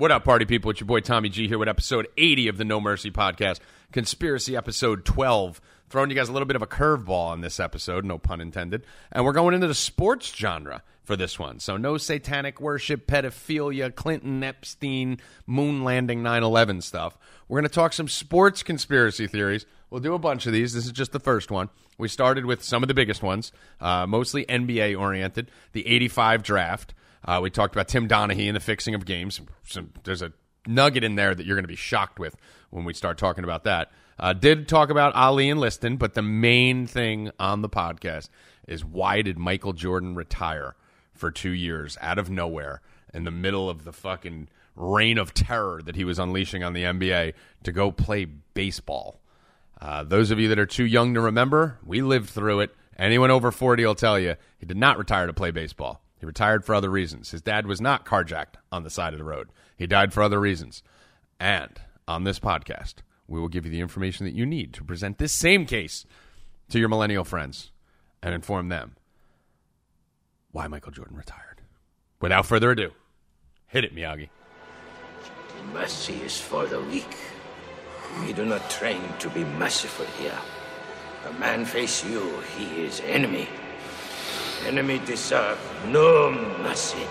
What up, party people? It's your boy Tommy G here with episode 80 of the No Mercy podcast, conspiracy episode 12. Throwing you guys a little bit of a curveball on this episode, no pun intended. And we're going into the sports genre for this one. So, no satanic worship, pedophilia, Clinton, Epstein, moon landing, 9 11 stuff. We're going to talk some sports conspiracy theories. We'll do a bunch of these. This is just the first one. We started with some of the biggest ones, uh, mostly NBA oriented, the 85 draft. Uh, we talked about Tim Donaghy and the fixing of games. Some, there's a nugget in there that you're going to be shocked with when we start talking about that. Uh, did talk about Ali and Liston, but the main thing on the podcast is why did Michael Jordan retire for two years out of nowhere in the middle of the fucking reign of terror that he was unleashing on the NBA to go play baseball? Uh, those of you that are too young to remember, we lived through it. Anyone over 40 will tell you he did not retire to play baseball. He retired for other reasons. His dad was not carjacked on the side of the road. He died for other reasons. And on this podcast, we will give you the information that you need to present this same case to your millennial friends and inform them why Michael Jordan retired. Without further ado, hit it, Miyagi. Mercy is for the weak. We do not train to be merciful here. A man face you, he is enemy. Enemy deserve no mercy.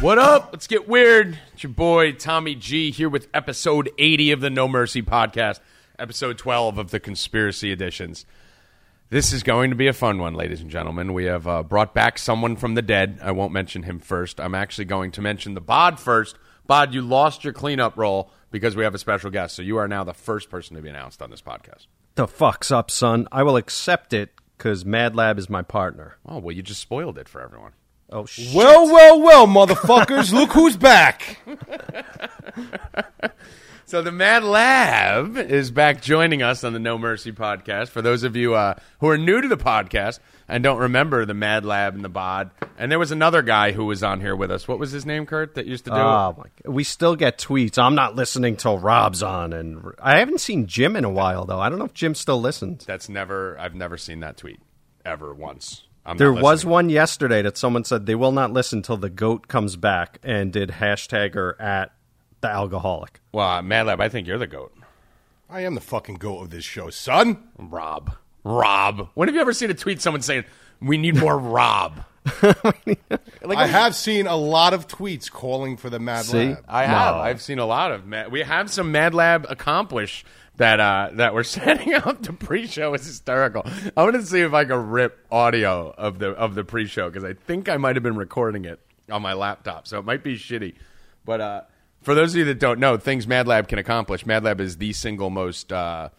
What up? Let's get weird. It's your boy Tommy G here with episode 80 of the No Mercy podcast, episode 12 of the conspiracy editions. This is going to be a fun one, ladies and gentlemen. We have uh, brought back someone from the dead. I won't mention him first. I'm actually going to mention the Bod first. Bod, you lost your cleanup role because we have a special guest, so you are now the first person to be announced on this podcast. The fuck's up, son? I will accept it because Mad Lab is my partner. Oh, well, you just spoiled it for everyone. Oh shit! Well, well, well, motherfuckers, look who's back. So the Mad Lab is back joining us on the No Mercy podcast. For those of you uh, who are new to the podcast and don't remember the Mad Lab and the Bod, and there was another guy who was on here with us. What was his name, Kurt? That used to do Oh my! God. We still get tweets. I'm not listening till Rob's on, and I haven't seen Jim in a while though. I don't know if Jim still listens. That's never. I've never seen that tweet ever once. I'm There was one yesterday that someone said they will not listen till the goat comes back, and did hashtag her at the alcoholic. Well, uh, Mad Lab. I think you're the goat, I am the fucking goat of this show, son. Rob. Rob. When have you ever seen a tweet someone saying we need more Rob? like, I have seen a lot of tweets calling for the Mad See? Lab. I have. No. I've seen a lot of Mad. We have some Mad Lab accomplish that uh, that we're setting up. The pre-show is hysterical. I want to see if I can rip audio of the of the pre-show because I think I might have been recording it on my laptop, so it might be shitty. But uh, for those of you that don't know, things Mad Lab can accomplish. Mad Lab is the single most. Uh,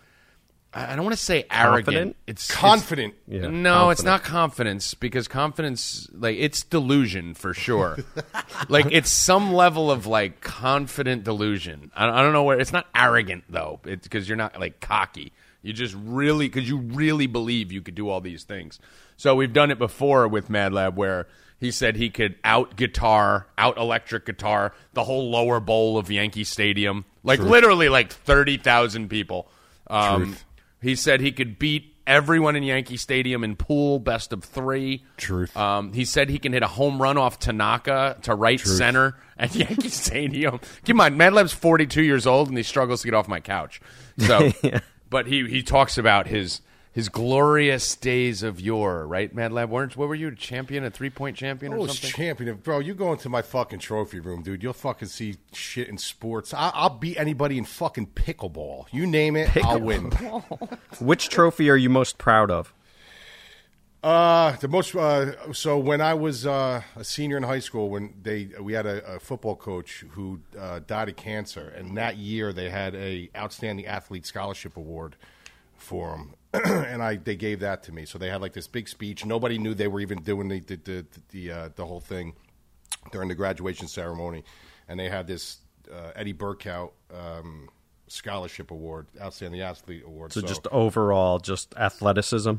I I don't want to say arrogant. Confident? It's Confident. Yeah, no, it's not confidence because confidence, like, it's delusion for sure. like, it's some level of like confident delusion. I, I don't know where. It's not arrogant though. It's because you're not like cocky. You just really because you really believe you could do all these things. So we've done it before with Mad Lab where he said he could out guitar, out electric guitar the whole lower bowl of Yankee Stadium, like literally like thirty thousand people. Um, Truth. he said he could beat everyone in Yankee Stadium in pool best of three. Truth. Um, he said he can hit a home run off Tanaka to right center at Yankee Stadium. Keep in mind, Mad Lab's 42 years old and he struggles to get off my couch. So, but he he talks about his his glorious days of yore, right? Mad Lab, weren't what were you a champion, a three point champion I or was something? champion bro. You go into my fucking trophy room, dude. You'll fucking see shit in sports. I, I'll beat anybody in fucking pickleball. You name it, I'll win. Which trophy are you most proud of? Uh, the most. Uh, so when I was uh, a senior in high school, when they we had a, a football coach who uh, died of cancer, and that year they had a outstanding athlete scholarship award for him, and I they gave that to me. So they had like this big speech. Nobody knew they were even doing the the the the, uh, the whole thing during the graduation ceremony, and they had this uh, Eddie Burkout um, scholarship award, outstanding athlete award. So just overall, just athleticism.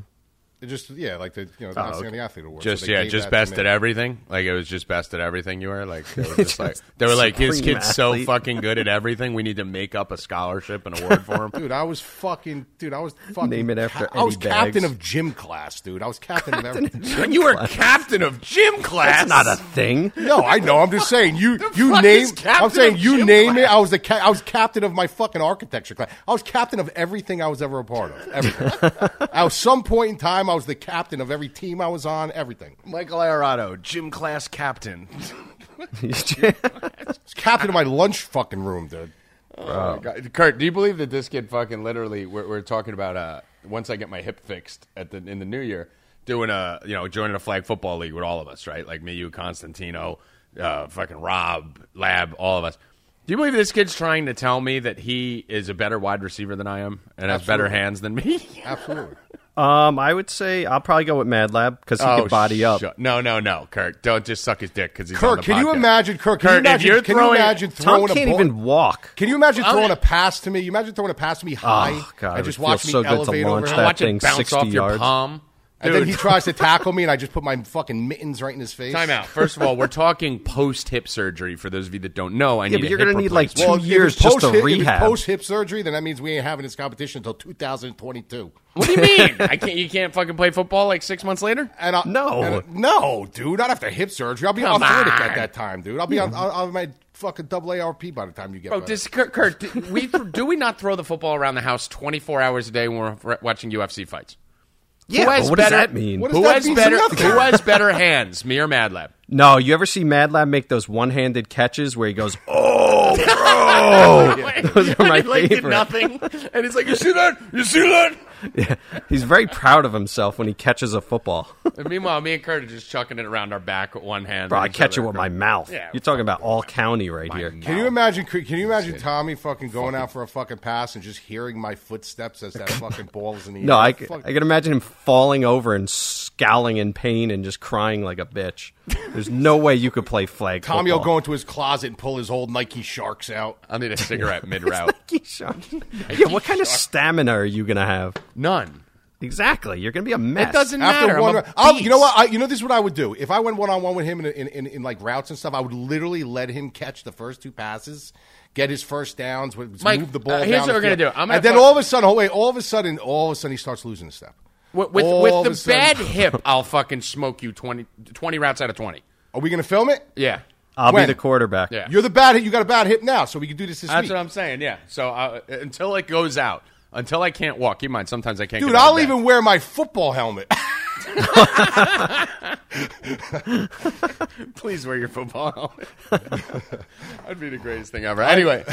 It just yeah, like the you know the oh, outstanding athlete award. Just they yeah, just best at everything. Like it was just best at everything. You were like they were just like they were like his Supreme kid's so fucking good at everything. We need to make up a scholarship and award for him. Dude, I was fucking. Dude, I was fucking. Name it after I was Eddie captain of gym class, dude. I was captain, of everything. you were captain of gym class. That's not a thing. No, I know. I'm just saying. You you name. I'm saying you gym name it. I was the ca- I was captain of my fucking architecture class. I was captain of everything I was ever a part of. Everything. At some point in time, I was the captain of every team I was on. Everything. Michael Aerado, gym class captain. I captain of my lunch fucking room, dude. Oh, God. Kurt, do you believe that this kid fucking literally? We're, we're talking about uh, once I get my hip fixed at the in the new year, doing a you know joining a flag football league with all of us, right? Like me, you, Constantino, uh, fucking Rob, Lab, all of us. Do you believe this kid's trying to tell me that he is a better wide receiver than I am and has better hands than me? Absolutely. Um, I would say I'll probably go with Mad Lab because he can body up. Oh, No, no, no, Kurt. Don't just suck his dick because he's on Kirk, the can you imagine? Kirk, can Kurt, you if you're can throwing- you imagine throwing a can't ball? even walk. Can you imagine I'm throwing gonna- a pass to me? You imagine throwing a pass to me high Oh, God, and just watch me so good to elevate launch over that? Watch thing it bounce 60 off your palm. And then he tries to tackle me, and I just put my fucking mittens right in his face. Time out. First of all, we're talking post hip surgery. For those of you that don't know, I Yeah, need but you're gonna need, like, replacement. two years just to rehab. Post hip surgery, then that means we ain't having this competition until 2022. What do you mean? I can't. You can't fucking play football like six months later. And I, No. and I- no, dude, not after hip surgery. I'll be Come arthritic on. at that time, dude. I'll be on. I'll, I'll my fucking double ARP by the time you get. Bro, better. this Kurt, Kurt do we do we not throw the football around the house twenty four hours a day when we're watching UFC fights? Yeah, Who has what does better- that mean? Does Who that has mean? better? Who has better hands, me or Mad Lab? No, you ever see Mad Lab make those one-handed catches where he goes, "Oh, bro!" Oh! Those are my And he, like, did favorite. nothing, and he's like, "You see that? You see that?" Yeah. He's very proud of himself when he catches a football. And meanwhile, me and Kurt are just chucking it around our back with one hand. Bro, I each catch it with my mouth. Yeah, You're talking about all county right here. Can you imagine? Can you imagine Tommy fucking going out for a fucking pass and just hearing my footsteps as that fucking ball is in the No, air? I, c- Fuck- I can imagine him falling over and scowling in pain and just crying like a bitch. There's no way you could play flag Tommy will football. go into his closet and pull his old Nike Sharks out. I'll need a cigarette mid route. Nike Shark. yeah, what kind of stamina are you gonna have? None. Exactly, you're gonna be a mess. It doesn't matter. After I'm one, a I'll, you know what? I, you know this is what I would do if I went one on one with him in, in, in, in like routes and stuff. I would literally let him catch the first two passes, get his first downs, Mike, move the ball. uh, here's down what we're gonna do. I'm gonna and then all of a sudden, oh wait, all of a sudden, all of a sudden, he starts losing a step. With, with, with the sudden- bad hip, I'll fucking smoke you 20, 20 routes out of 20. Are we going to film it? Yeah. I'll When? be the quarterback. Yeah. You're the bad hip. You got a bad hip now, so we can do this this That's week. what I'm saying, yeah. So uh, until it goes out, until I can't walk, keep in mind, sometimes I can't Dude, get I'll bed. even wear my football helmet. Please wear your football helmet. That'd be the greatest thing ever. Anyway,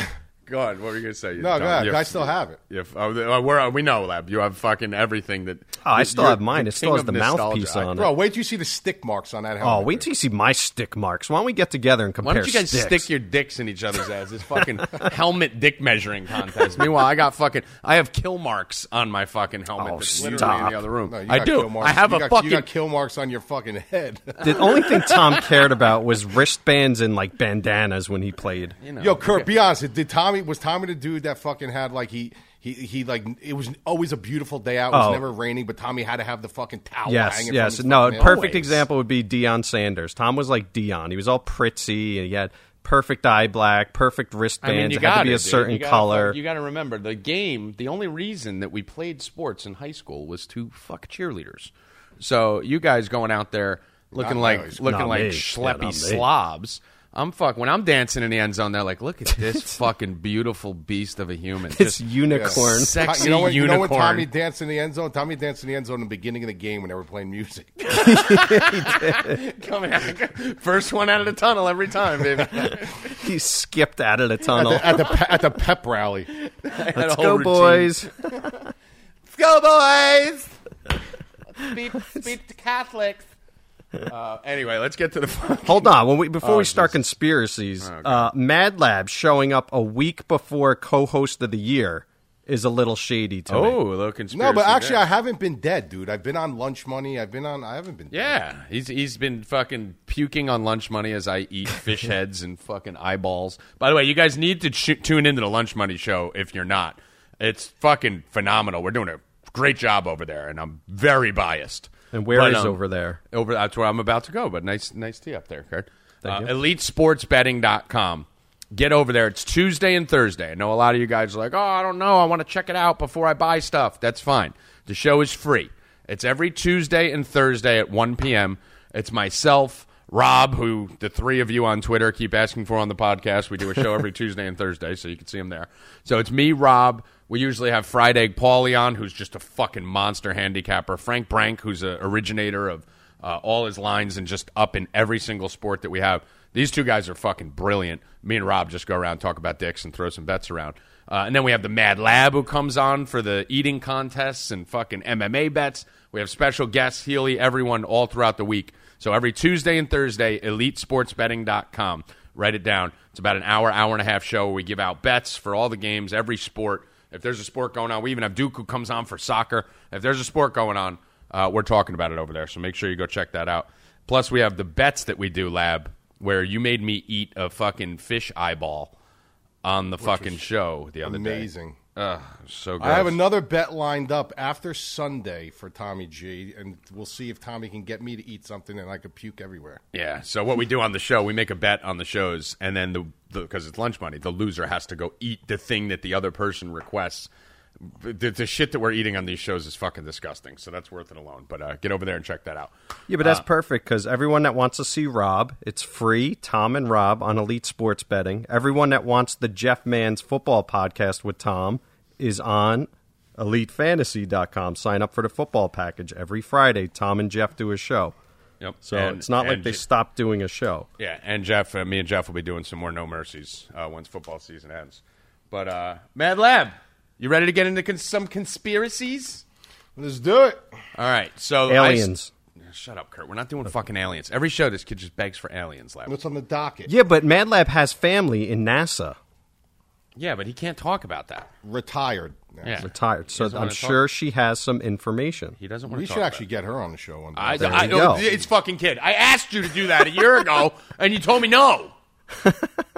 go on. What were you going to say? no, go ahead. I still have it. You have, oh, uh, we're, we know, Lab. You have fucking everything that. Oh, I still have mine. It still has the nostalgia. mouthpiece on it. Bro, wait till you see the stick marks on that helmet. Oh, wait till you see my stick marks. Why don't we get together and compare Why don't you guys sticks? stick your dicks in each other's ass? This fucking helmet dick measuring contest. Meanwhile, I got fucking I have kill marks on my fucking helmet Oh, that's literally stop. in the other room. No, you I got do. kill marks. I have you a got, fucking You got kill marks on your fucking head. The only thing Tom cared about was wristbands and like bandanas when he played. you know, Yo, Kurt, be honest. Did Tommy was Tommy the dude that fucking had like he he he like it was always a beautiful day out. It was Oh. never raining, but Tommy had to have the fucking towel Yes, hanging. yes. From his No, perfect nail. example would be Deion Sanders. Tom was like Deion. He was all pritzy and he had perfect eye black, perfect I wristbands. mean, you it had to be a dude. certain you gotta, color. You got to remember the game. The only reason that we played sports in high school was to fuck cheerleaders. So you guys going out there looking Not like those. looking Not like me. schleppy Yeah, not me. Slobs. I'm fuck when I'm dancing in the end zone. They're like, look at this fucking beautiful beast of a human. It's Just unicorn. sexy You know, when, you know when unicorn. Tommy danced in the end zone? Tommy danced in the end zone in the beginning of the game when they were playing music. Coming out, first one out of the tunnel every time, baby. he skipped out of the at, tunnel. the, at, the, pe- at the pep rally. Let's go, routine. boys. Let's go, boys. Let's speak, speak to Catholics. Uh, anyway, let's get to the. Hold on, when we before Oh, we start Jesus. conspiracies, Okay. uh, Mad Lab showing up a week before co-host of the year is a little shady to me. Oh, a little conspiracy. No, but actually, there. I haven't been dead, dude. I've been on lunch money. I've been on. I haven't been. Dead. Yeah, he's he's been fucking puking on lunch money as I eat fish heads and fucking eyeballs. By the way, you guys need to ch- tune into the lunch money show if you're not. It's fucking phenomenal. We're doing a great job over there, and I'm very biased. And where But, is um, over there? Over that's where I'm about to go. But nice, nice tea up there, Kurt. Uh, you. EliteSportsBetting.com. Get over there. It's Tuesday and Thursday. I know a lot of you guys are like, oh, I don't know. I want to check it out before I buy stuff. That's fine. The show is free. It's every Tuesday and Thursday at 1 p.m. It's myself, Rob, who the three of you on Twitter keep asking for on the podcast. We do a show every Tuesday and Thursday, so you can see him there. So it's me, Rob. We usually have Fried Egg Paulie on, who's just a fucking monster handicapper. Frank Brank, who's an originator of uh, all his lines and just up in every single sport that we have. These two guys are fucking brilliant. Me and Rob just go around, talk about dicks, and throw some bets around. Uh, and then we have the Mad Lab who comes on for the eating contests and fucking MMA bets. We have special guests, Healy, everyone all throughout the week. So every Tuesday and Thursday, elitesportsbetting.com. Write it down. It's about an hour, hour and a half show where we give out bets for all the games, every sport. If there's a sport going on, we even have Duke who comes on for soccer. If there's a sport going on, uh, we're talking about it over there. So make sure you go check that out. Plus, we have the bets that we do, Lab, where you made me eat a fucking fish eyeball on the fucking show the other day. Amazing. So good. I have another bet lined up after Sunday for Tommy G, and we'll see if Tommy can get me to eat something and I could puke everywhere. Yeah. So what we do on the show, we make a bet on the shows, and then the because it's lunch money, the loser has to go eat the thing that the other person requests. The, the shit that we're eating on these shows is fucking disgusting. So that's worth it alone. But uh, get over there and check that out. Yeah, but that's perfect because everyone that wants to see Rob, it's free. Tom and Rob on Elite Sports Betting. Everyone that wants the Jeff Man's football podcast with Tom is on EliteFantasy.com. Sign up for the football package every Friday. Tom and Jeff do a show. Yep. So And- it's not like they Je- stopped doing a show. Yeah, and Jeff, uh, me and Jeff will be doing some more No Mercies uh, once football season ends. But uh, Mad Lab, you ready to get into cons- some conspiracies? Let's do it. All right. So I s- Aliens. Shut up, Kurt. We're not doing fucking aliens. Every show, this kid just begs for aliens. Lab. What's on the docket? Yeah, but Mad Lab has family in NASA. Yeah, but he can't talk about that. Retired. Yeah. Retired. So I'm wanna talk. sure she has some information. He doesn't want We to talk We should actually get her on the show one day. I, There I, you go. It's fucking kid. I asked you to do that a year ago, and you told me no.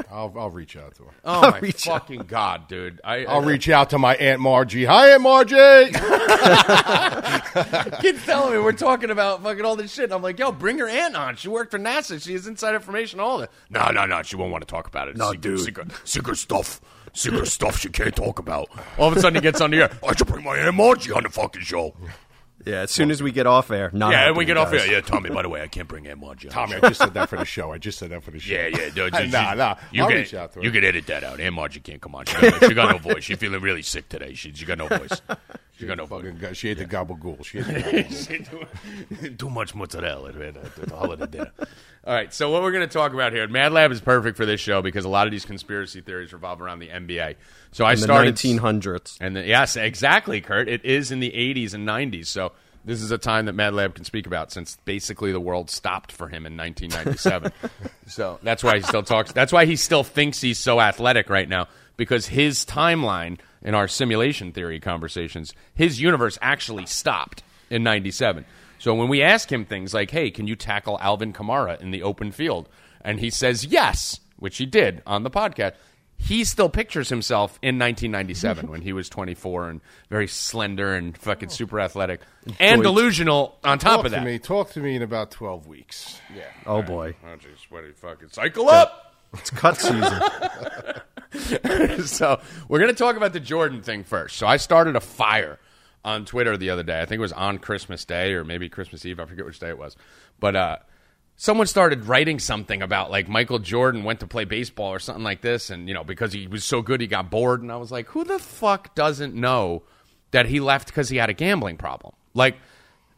I'll, I'll reach out to her. Oh my reach out. fucking god, dude! I, I'll reach out to my Aunt Margie. Hi, Aunt Margie. Kid's telling me we're talking about fucking all this shit. And I'm like, yo, bring your aunt on. She worked for NASA. She has inside information, all that. No, no, no. She won't want to talk about it. No, secret, Secret, secret stuff. Secret stuff she can't talk about. All of a sudden he gets on the air. I should bring my Aunt Margie on the fucking show. Yeah, as soon as we get off air. Not Yeah, and we get off guys. here. Yeah, Tommy, by the way, I can't bring Aunt Margie on. Tommy, the I just said that for the show. I just said that for the show. Yeah, yeah, dude. Nah, nah. You I'll can, reach out to her. You can edit that out. Aunt Margie can't come on. She got, no, she got no voice. She's feeling really sick today. She, she got no voice. She got no voice. Fucking guy- she ate the gabagool. She ate the gabagool. Too much mozzarella at, at the holiday dinner. All right, so what we're going to talk about here, Mad Lab is perfect for this show because a lot of these conspiracy theories revolve around the NBA. So I In the started 1900s. and the, yes, exactly, Kurt. It is in the 80s and 90s. So this is a time that Mad Lab can speak about since basically the world stopped for him in 1997. so that's why he still talks. That's why he still thinks he's so athletic right now because his timeline in our simulation theory conversations, his universe actually stopped in 97. So when we ask him things like, "Hey, can you tackle Alvin Kamara in the open field?" and he says yes, which he did on the podcast, he still pictures himself in 1997 when he was 24 and very slender and fucking oh. super athletic and delusional on top Talk of to that. me. Talk to me in about 12 weeks. Yeah. Oh, boy. Oh, jeez, what do you fucking cycle up? It's cut season. so we're going to talk about the Jordan thing first. So I started a fire on Twitter the other day. I think it was on Christmas Day or maybe Christmas Eve. I forget which day it was. But uh, someone started writing something about like Michael Jordan went to play baseball or something like this, and you know because he was so good he got bored. And I was like, who the fuck doesn't know that he left because he had a gambling problem? Like.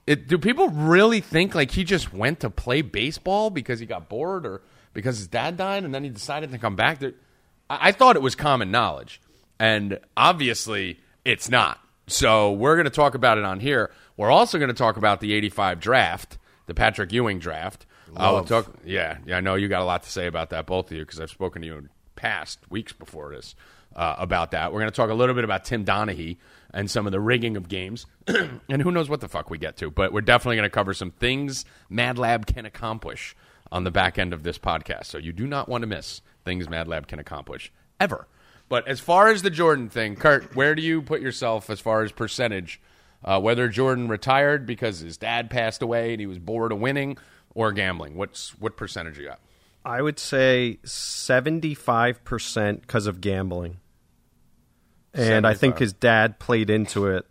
It, do people really think like he just went to play baseball because he got bored or because his dad died and then he decided to come back? I, I thought it was common knowledge, and obviously it's not. So we're going to talk about it on here. We're also going to talk about the '85 draft, the Patrick Ewing draft. Uh, we'll talk, yeah, yeah. I know you got a lot to say about that, both of you, because I've spoken to you in past weeks before this uh, about that. We're going to talk a little bit about Tim Donaghy and some of the rigging of games, and who knows what the fuck we get to. But we're definitely going to cover some things Mad Lab can accomplish on the back end of this podcast. So you do not want to miss things Mad Lab can accomplish ever. But as far as the Jordan thing, Kurt, where do you put yourself as far as percentage Uh, whether Jordan retired because his dad passed away and he was bored of winning, or gambling. What's what percentage you got? I would say 75% because of gambling. And I think his dad played into it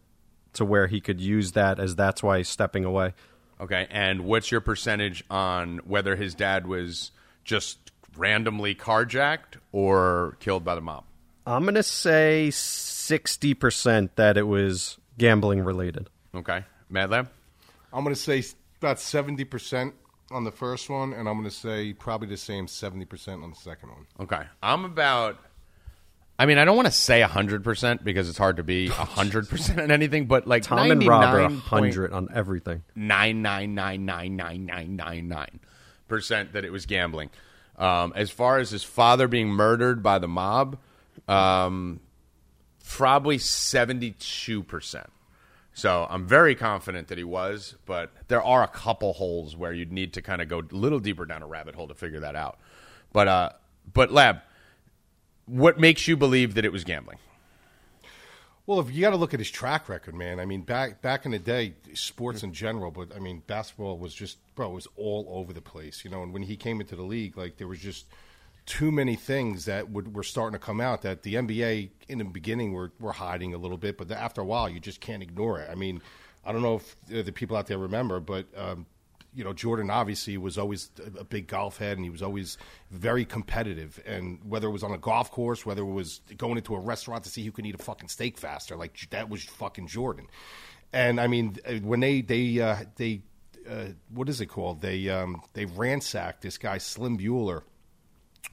to where he could use that as that's why he's stepping away. Okay, and what's your percentage on whether his dad was just randomly carjacked or killed by the mob? I'm going to say 60% that it was gambling related. Okay. Mad Lab? I'm going to say about 70% on the first one, and I'm going to say probably the same 70% on the second one. Okay. I'm about. I mean, I don't want to say 100% because it's hard to be 100% on anything, but like Tom and Rob are 100 on everything. 99999999% that it was gambling. Um, as far as his father being murdered by the mob, um, probably seventy two percent. So I'm very confident that he was, but there are a couple holes where you'd need to kind of go a little deeper down a rabbit hole to figure that out. But uh, but lab, what makes you believe that it was gambling? Well, if you got to look at his track record, man. I mean, back back in the day, sports in general, but I mean, basketball was just, bro, it was all over the place, you know. And when he came into the league, like there was just too many things that would, were starting to come out that the NBA in the beginning were were hiding a little bit, but after a while, you just can't ignore it. I mean, I don't know if the people out there remember, but um, you know, Jordan obviously was always a big golf head, and he was always very competitive. And whether it was on a golf course, whether it was going into a restaurant to see who can eat a fucking steak faster, like that was fucking Jordan. And I mean, uh, when they they uh, they uh, what is it called? They um, they ransacked this guy Slim Bouler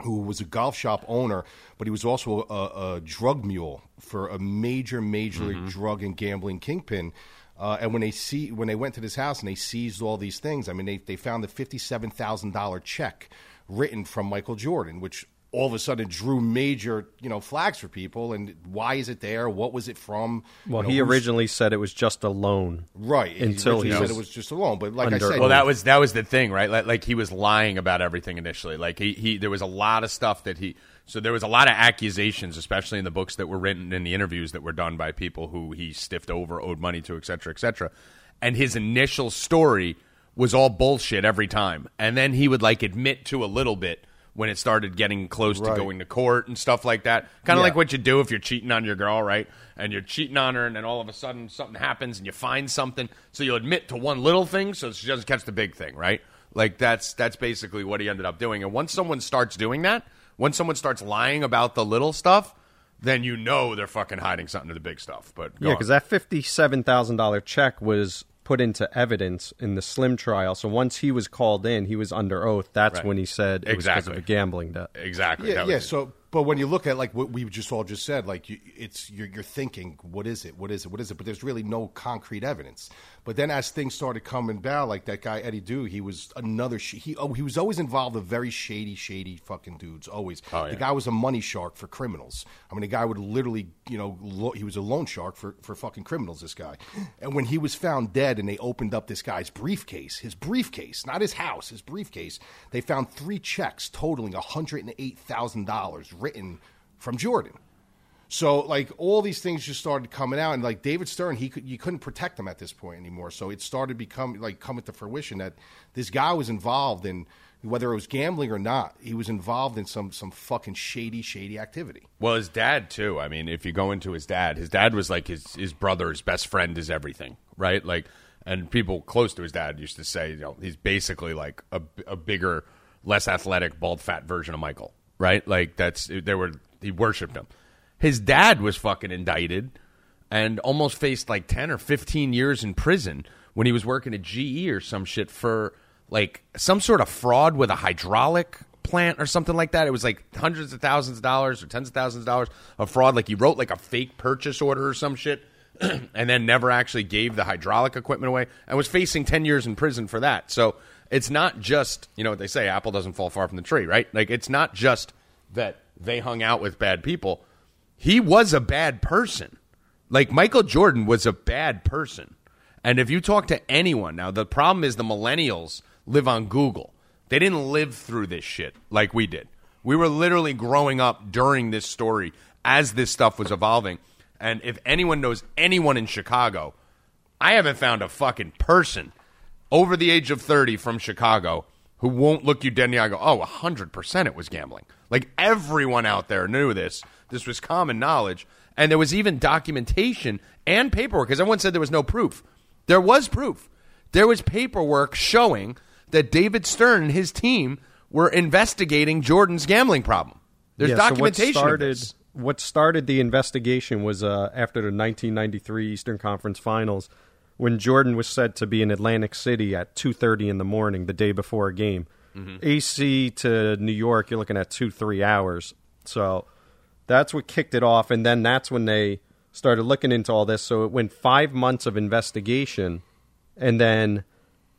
who was a golf shop owner, but he was also a, a drug mule for a major, major drug and gambling kingpin. Uh, and when they see when they went to this house and they seized all these things, I mean, they they found the fifty seven thousand dollar check written from Michael Jordan, which all of a sudden drew major you know flags for people. And why is it there? What was it from? Well, You know, he originally said it was just a loan. right until he he said it was just a loan. But like I said, Well, that was that was the thing, right? Like, like he was lying about everything initially. Like he, he there was a lot of stuff that he so there was a lot of accusations, especially in the books that were written in the interviews that were done by people who he stiffed over, owed money to, et cetera, et cetera. And his initial story was all bullshit every time, and then he would like admit to a little bit when it started getting close to going to court and stuff like that. Kind of Yeah. like what you do if you're cheating on your girl, right? And you're cheating on her, and then all of a sudden something happens and you find something. So you'll admit to one little thing so she doesn't catch the big thing, right? Like that's that's basically what he ended up doing. And once someone starts doing that, once someone starts lying about the little stuff, then you know they're fucking hiding something to the big stuff. But go Yeah, because that fifty-seven thousand dollar check was put into evidence in the Slim trial. So once he was called in, he was under oath. That's Right. when he said it was because of a gambling debt. exactly. Yeah, that yeah. was. So, but when you look at like what we just all just said, like you, it's you're, you're thinking, what is it? What is it? What is it? But there's really no concrete evidence. But then as things started coming down, like that guy Eddie Dow, he was another. Sh- he oh, he was always involved with very shady, shady fucking dudes. Always. Oh, yeah. The guy was a money shark for criminals. I mean, the guy would literally, you know, lo- he was a loan shark for for fucking criminals. This guy, and when he was found dead, and they opened up this guy's briefcase, his briefcase, not his house, his briefcase, they found three checks totaling hundred and eight thousand dollars written from Jordan. So like all these things just started coming out, and like David Stern, he could you couldn't protect him at this point anymore. So it started become like coming to fruition that this guy was involved in whether it was gambling or not. He was involved in some some fucking shady shady activity. Well, his dad too. I mean, if you go into his dad, his dad was like his his brother, his best friend, is everything, right? Like, and people close to his dad used to say, you know, he's basically like a, a bigger, less athletic, bald, fat version of Michael, right? Like that's they were he worshipped him. His dad was fucking indicted and almost faced like ten or fifteen years in prison when he was working at GE or some shit for like some sort of fraud with a hydraulic plant or something like that. It was like hundreds of thousands of dollars or tens of thousands of dollars of fraud. Like he wrote like a fake purchase order or some shit and then never actually gave the hydraulic equipment away and was facing 10 years in prison for that. So it's not just, you know what they say, apple doesn't fall far from the tree, right? Like it's not just that they hung out with bad people. He was a bad person. Like Michael Jordan was a bad person. And if you talk to anyone, now the problem is the millennials live on Google. They didn't live through this shit like we did. We were literally growing up during this story as this stuff was evolving. And if anyone knows anyone in Chicago, I haven't found a fucking person over the age of 30 from Chicago who won't look you dead in the eye go, oh, 100% it was gambling. Like everyone out there knew this. This was common knowledge. And there was even documentation and paperwork because everyone said there was no proof. There was proof. There was paperwork showing that David Stern and his team were investigating Jordan's gambling problem. There's Yeah, so what documentation. started what started the investigation was uh, after the 1993 Eastern Conference Finals, when Jordan was said to be in Atlantic City at 2:30 in the morning the day before a game. Mm-hmm. AC to New York, you're looking at two three hours. So that's what kicked it off, and then that's when they started looking into all this. So it went five months of investigation, and then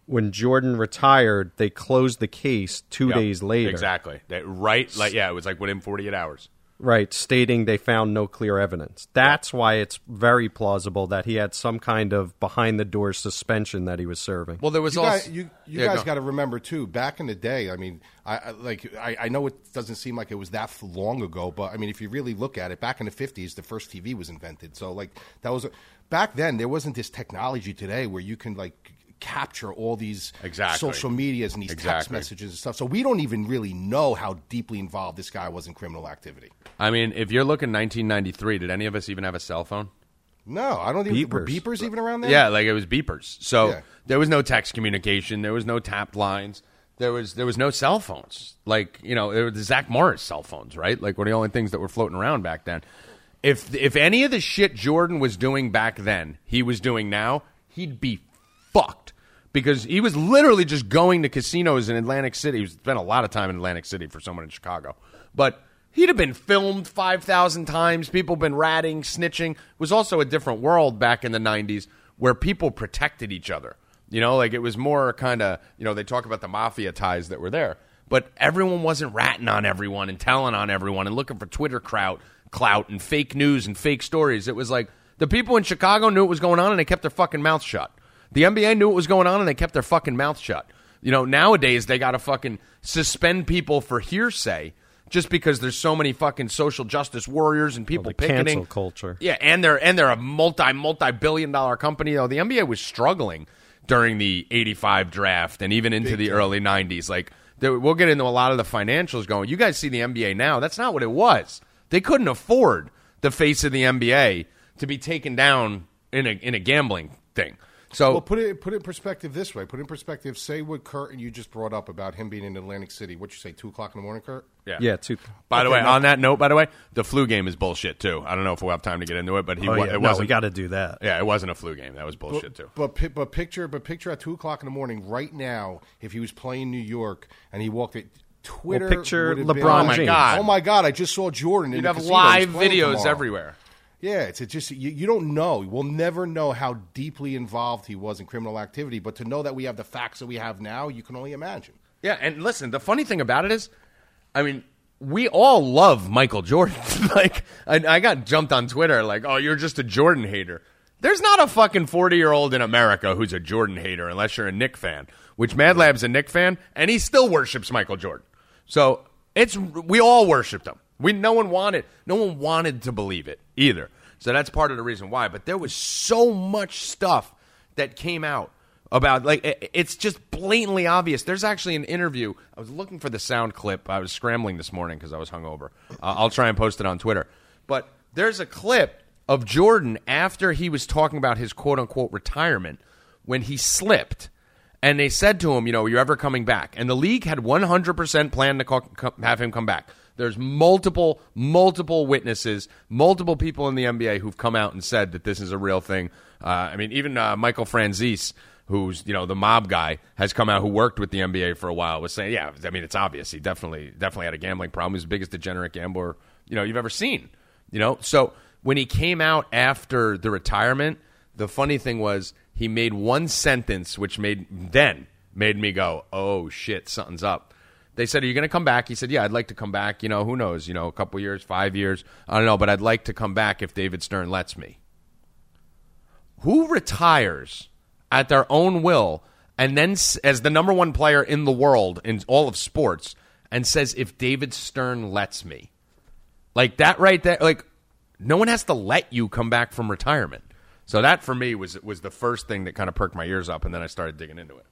when Jordan retired, they closed the case two Yep, days later. Exactly. That, right. Like, yeah, it was like within 48 hours. Right, stating they found no clear evidence. That's why it's very plausible that he had some kind of behind the door suspension that he was serving. Well, there was You also. guys, you, you Yeah, guys go. got to remember too. Back in the day, I mean, I, I like I, I know it doesn't seem like it was that long ago, but I mean, if you really look at it, back in the fifties, the first TV was invented. So like that was back then. There wasn't this technology today where you can like capture all these Exactly. social medias and these text messages and stuff. So we don't even really know how deeply involved this guy was in criminal activity. I mean, if you're looking 1993, did any of us even have a cell phone? No, I don't even. Were Beepers. beepers even around there? Yeah, like it was beepers. So Yeah. there was no text communication. There was no tapped lines. There was there was no cell phones. Like you know, it was the Zach Morris cell phones, right? Like were the only things that were floating around back then. If if any of the shit Jordan was doing back then, he was doing now, he'd be fucked because he was literally just going to casinos in Atlantic City. He spent a lot of time in Atlantic City for someone in Chicago, but he'd have been filmed five thousand times. People been ratting, snitching. It was also a different world back in the '90s where people protected each other. You know, like it was more kind of you know they talk about the mafia ties that were there, but everyone wasn't ratting on everyone and telling on everyone and looking for Twitter clout, clout and fake news and fake stories. It was like the people in Chicago knew what was going on and they kept their fucking mouths shut. The NBA knew what was going on and they kept their fucking mouth shut. You know, nowadays they got to fucking suspend people for hearsay just because there's so many fucking social justice warriors and people the picketing cancel culture. Yeah, and they're and they're a multi multi billion dollar company. Though the NBA was struggling during the '85 draft and even into the early '90s. Like there, we'll get into a lot of the financials going. You guys see the NBA now? That's not what it was. They couldn't afford the face of the NBA to be taken down in a in a gambling thing. So Well, put it put it in perspective this way. Put it in perspective. Say what Kurt and you just brought up about him being in Atlantic City. What you say? Two o'clock in the morning, Kurt. yeah. Yeah, two. By the way, now- on that note, by the way, the flu game is bullshit too. I don't know if we'll have time to get into it, but he Oh, yeah, it no, wasn't. we got to do that. yeah, it wasn't a flu game. That was bullshit too. But but picture but picture at two o'clock in the morning right now if he was playing New York and he walked it. Twitter. picture would have been- LeBron Oh my James. God. Oh my God! I just saw Jordan. in You'd have live videos tomorrow. everywhere. Yeah, it's it just you, you don't know. We'll never know how deeply involved he was in criminal activity. But to know that we have the facts that we have now, you can only imagine. Yeah, and listen, the funny thing about it is, I mean, we all love Michael Jordan. like, I, I got jumped on Twitter, like, oh, you're just a Jordan hater. There's not a fucking 40 year old in America who's a Jordan hater unless you're a Knick fan, which Mad Lab's a Knick fan, and he still worships Michael Jordan. So it's we all worshipped him. We no one wanted no one wanted to believe it either. So that's part of the reason why. But there was so much stuff that came out about like it- it's just blatantly obvious. There's actually an interview. I was looking for the sound clip. I was scrambling this morning because I was hungover. Uh, I'll try and post it on Twitter. But there's a clip of Jordan after he was talking about his quote unquote retirement when he slipped. And they said to him, you know, you're ever coming back? And the league had 100% planned to call, co- have him come back. There's multiple, multiple witnesses, multiple people in the NBA who've come out and said that this is a real thing. Uh, I mean, even uh, Michael Franzese, who's you know the mob guy, has come out who worked with the NBA for a while, was saying, yeah, I mean, it's obvious he definitely, definitely had a gambling problem. He's the biggest degenerate gambler you know you've ever seen. You know, so when he came out after the retirement, the funny thing was he made one sentence which made then made me go, "Oh shit, something's up." They said, "Are you going to come back?" He said, "Yeah, I'd like to come back. You know, who knows? You know, a couple years, five years, I don't know, but I'd like to come back if David Stern lets me." Who retires at their own will and then as the number one player in the world in all of sports and says, "If David Stern lets me," like that right there, like no one has to let you come back from retirement. So that for me was was the first thing that kind of perked my ears up, and then I started digging into it.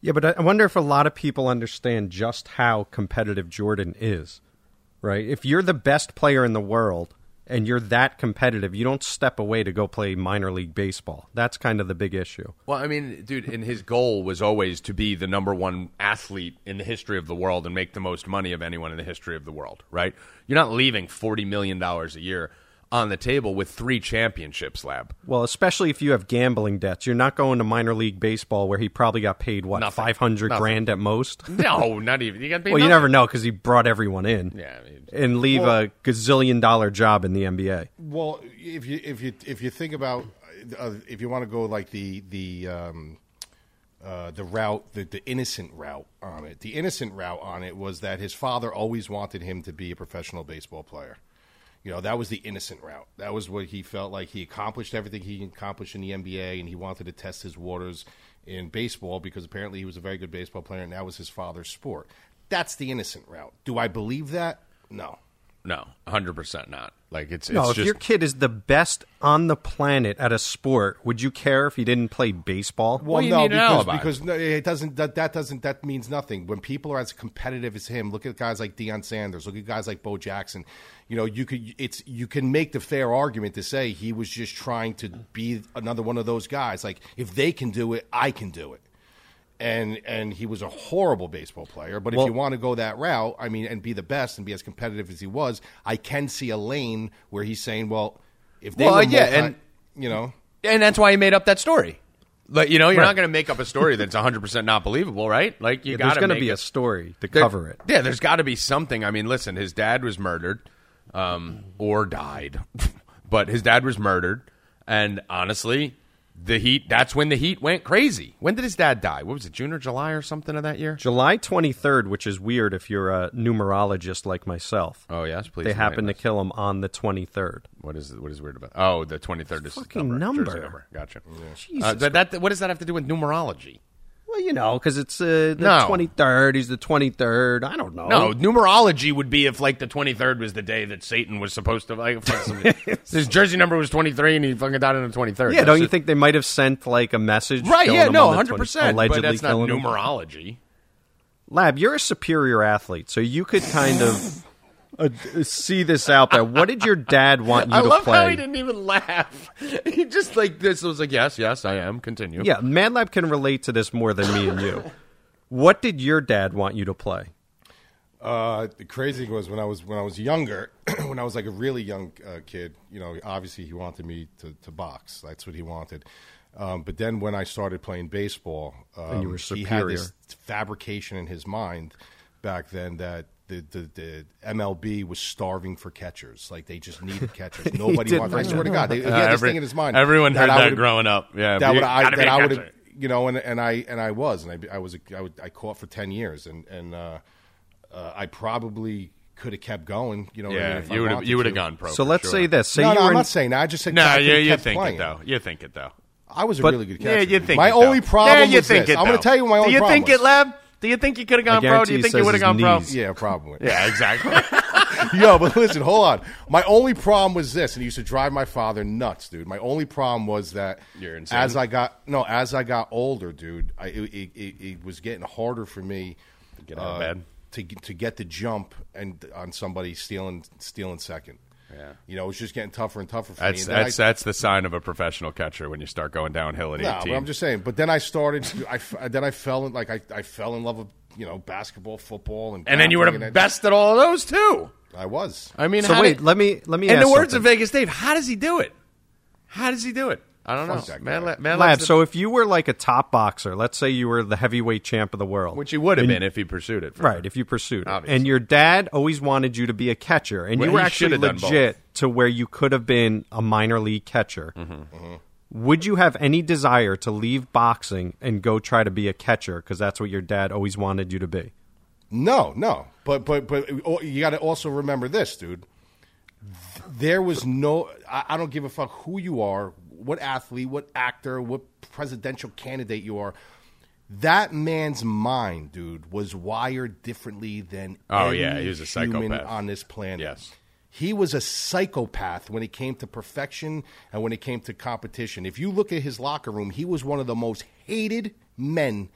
Yeah, but I- wonder if a lot of people understand just how competitive Jordan is, right? If you're the best player in the world and you're that competitive, you don't step away to go play minor league baseball. That's kind of the big issue. Well, I mean, dude, and his goal was always to be the number one athlete in the history of the world and make the most money of anyone in the history of the world, right? You're not leaving forty million dollars a year on the table with three championships, lab. Well, especially if you have gambling debts, you're not going to minor league baseball where he probably got paid what Nothing. five hundred Nothing. grand at most. No, not even. You got to be. well, you never know because he brought everyone in. Yeah, I mean- and leave a gazillion dollar job in the NBA. Well, if you if you if you think about uh, if you want to go like the the um, uh, the route the, the innocent route on it, the innocent route on it was that his father always wanted him to be a professional baseball player. You know, that was the innocent route. That was what he felt like he accomplished everything he accomplished in the NBA, and he wanted to test his waters in baseball because apparently he was a very good baseball player, and that was his father's sport. That's the innocent route. Do I believe that? No. No, hundred percent not. Like it's, it's No, if just your kid is the best on the planet at a sport, would you care if he didn't play baseball? Well, you no, need an because, alibi. because no, it doesn't. That, that doesn't. That means nothing. When people are as competitive as him, look at guys like Deion Sanders. Look at guys like Bo Jackson. You know, you could. It's you can make the fair argument to say he was just trying to be another one of those guys. Like if they can do it, I can do it. And and he was a horrible baseball player. But if you want to go that route, I mean, and be the best and be as competitive as he was, I can see a lane where he's saying, well, if they Well, were yeah, multi- and- you know. and that's why he made up that story. Like you know, you're Right. not going to make up a story that's 100 percent not believable, right? Like you got There's to going to be it- a story to There- cover it. Yeah, there's got to be something. I mean, listen, his dad was murdered, um, or died, but his dad was murdered, and honestly, the Heat. That's when the Heat went crazy. When did his dad die? What was it, June or July or something of that year? July 23rd, which is weird if you're a numerologist like myself. Oh yes, please. they happened to kill him on the 23rd. What is what is weird about? Oh, the 23rd is Fucking number. number. Gotcha. Jesus Uh, but that what does that have to do with numerology? Well, you know, because it's uh, the No. 23rd. He's the 23rd. I don't know. No, numerology would be if like the 23rd was the day that Satan was supposed to like his jersey number was 23 and he fucking died on the 23rd. Yeah, That's don't you it. think they might have sent like a message? Right, yeah, no, 100%. 20 allegedly but that's not killing him? numerology. Lab, you're a superior athlete, so you could kind of uh, see this out there. What did your dad want you I to play? I love play? how he didn't even laugh. He just like this was like, yes, yes, I am. Continue. Yeah, Mad Lab can relate to this more than me and you. What did your dad want you to play? Uh, the crazy thing was when I was when I was younger, when I was like a really young uh, kid. You know, obviously he wanted me to, to box. That's what he wanted. Um, but then when I started playing baseball, um, you were he had this fabrication in his mind back then that the, the, the MLB was starving for catchers. Like they just needed catchers. Nobody wanted. I swear to God, they, he Uh, had this every- thing in his mind. Everyone heard I that growing up. Yeah, that would I that a I would have you know and, and I and I was and I, I was a, I, would, I caught for ten years and and uh, uh, I probably could have kept going. You know, what I mean, Yeah, if I you would have you would have gone pro. so let's sure. say this. Say No, you no, were I'm in- not saying that. I just said No, I you, could've you kept think playing. it though. You think it though. I was a But- really good catcher. Yeah, you think my it, though. only problem Yeah, you was think this. it. I'm going to tell you my only Do you problem think was. it, Lab? Do you think you could have gone pro? Do you think you would have his gone pro? Yeah, probably. Yeah, exactly. Yo, but listen, hold on. My only problem was this, and it used to drive my father nuts, dude. My only problem was that You're insane. as I got no, as I got older, dude, I, it, it, it, it was getting harder for me to get out of bed. Uh, to get- to get the jump and on somebody stealing stealing second. Yeah. you know, it was just getting tougher and tougher for That's me. And that's I, that's the sign of a professional catcher when you start going downhill at no, 18. but I'm just saying. But then I started. I f- then I fell in like I, I fell in love with you know basketball, football, and and then you were the and best at all of those too. I was. I mean, So how wait, did- let me let me. in ask the words of. Vegas Dave, how does he do it? How does he do it? I don't Fuck know, man. guy. Mad Lab, likes so if you were like a top boxer, let's say you were the heavyweight champ of the world, which you would have been if he pursued it, right? If you pursued it, Obviously. and your dad always wanted you to be a catcher, and Well, you were actually should have done legit to where you could have been a minor league catcher. Mm-hmm. Would you have any desire to leave boxing and go try to be a catcher because that's what your dad always wanted you to be? No, no. But but but oh, you got to also remember this, dude. There was no. I, I don't give a fuck who you are, what athlete, what actor, what presidential candidate you are. That man's mind, dude, was wired differently than Oh, any yeah, he was a psychopath. on this planet. Yes. He was a psychopath when it came to perfection and when it came to competition. If you look at his locker room, he was one of the most hated men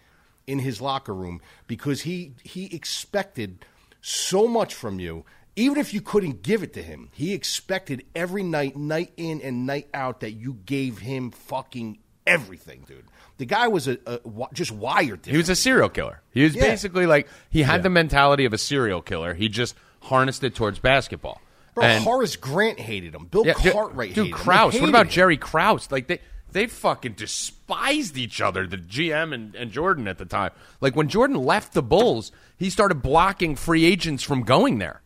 in his locker room because he he expected so much from you even if you couldn't give it to him he expected every night night in and night out that you gave him fucking everything dude the guy was a, a just wired He was a serial killer. He was Yeah. basically like he had the mentality of a serial killer. He just harnessed it towards basketball. Bro, And- Horace Grant hated him. Bill Yeah, Cartwright dude, hated him. Krause. They What about him. Jerry Krause? Like they they fucking despised each other, the GM and, and Jordan at the time. Like when Jordan left the Bulls, he started blocking free agents from going there.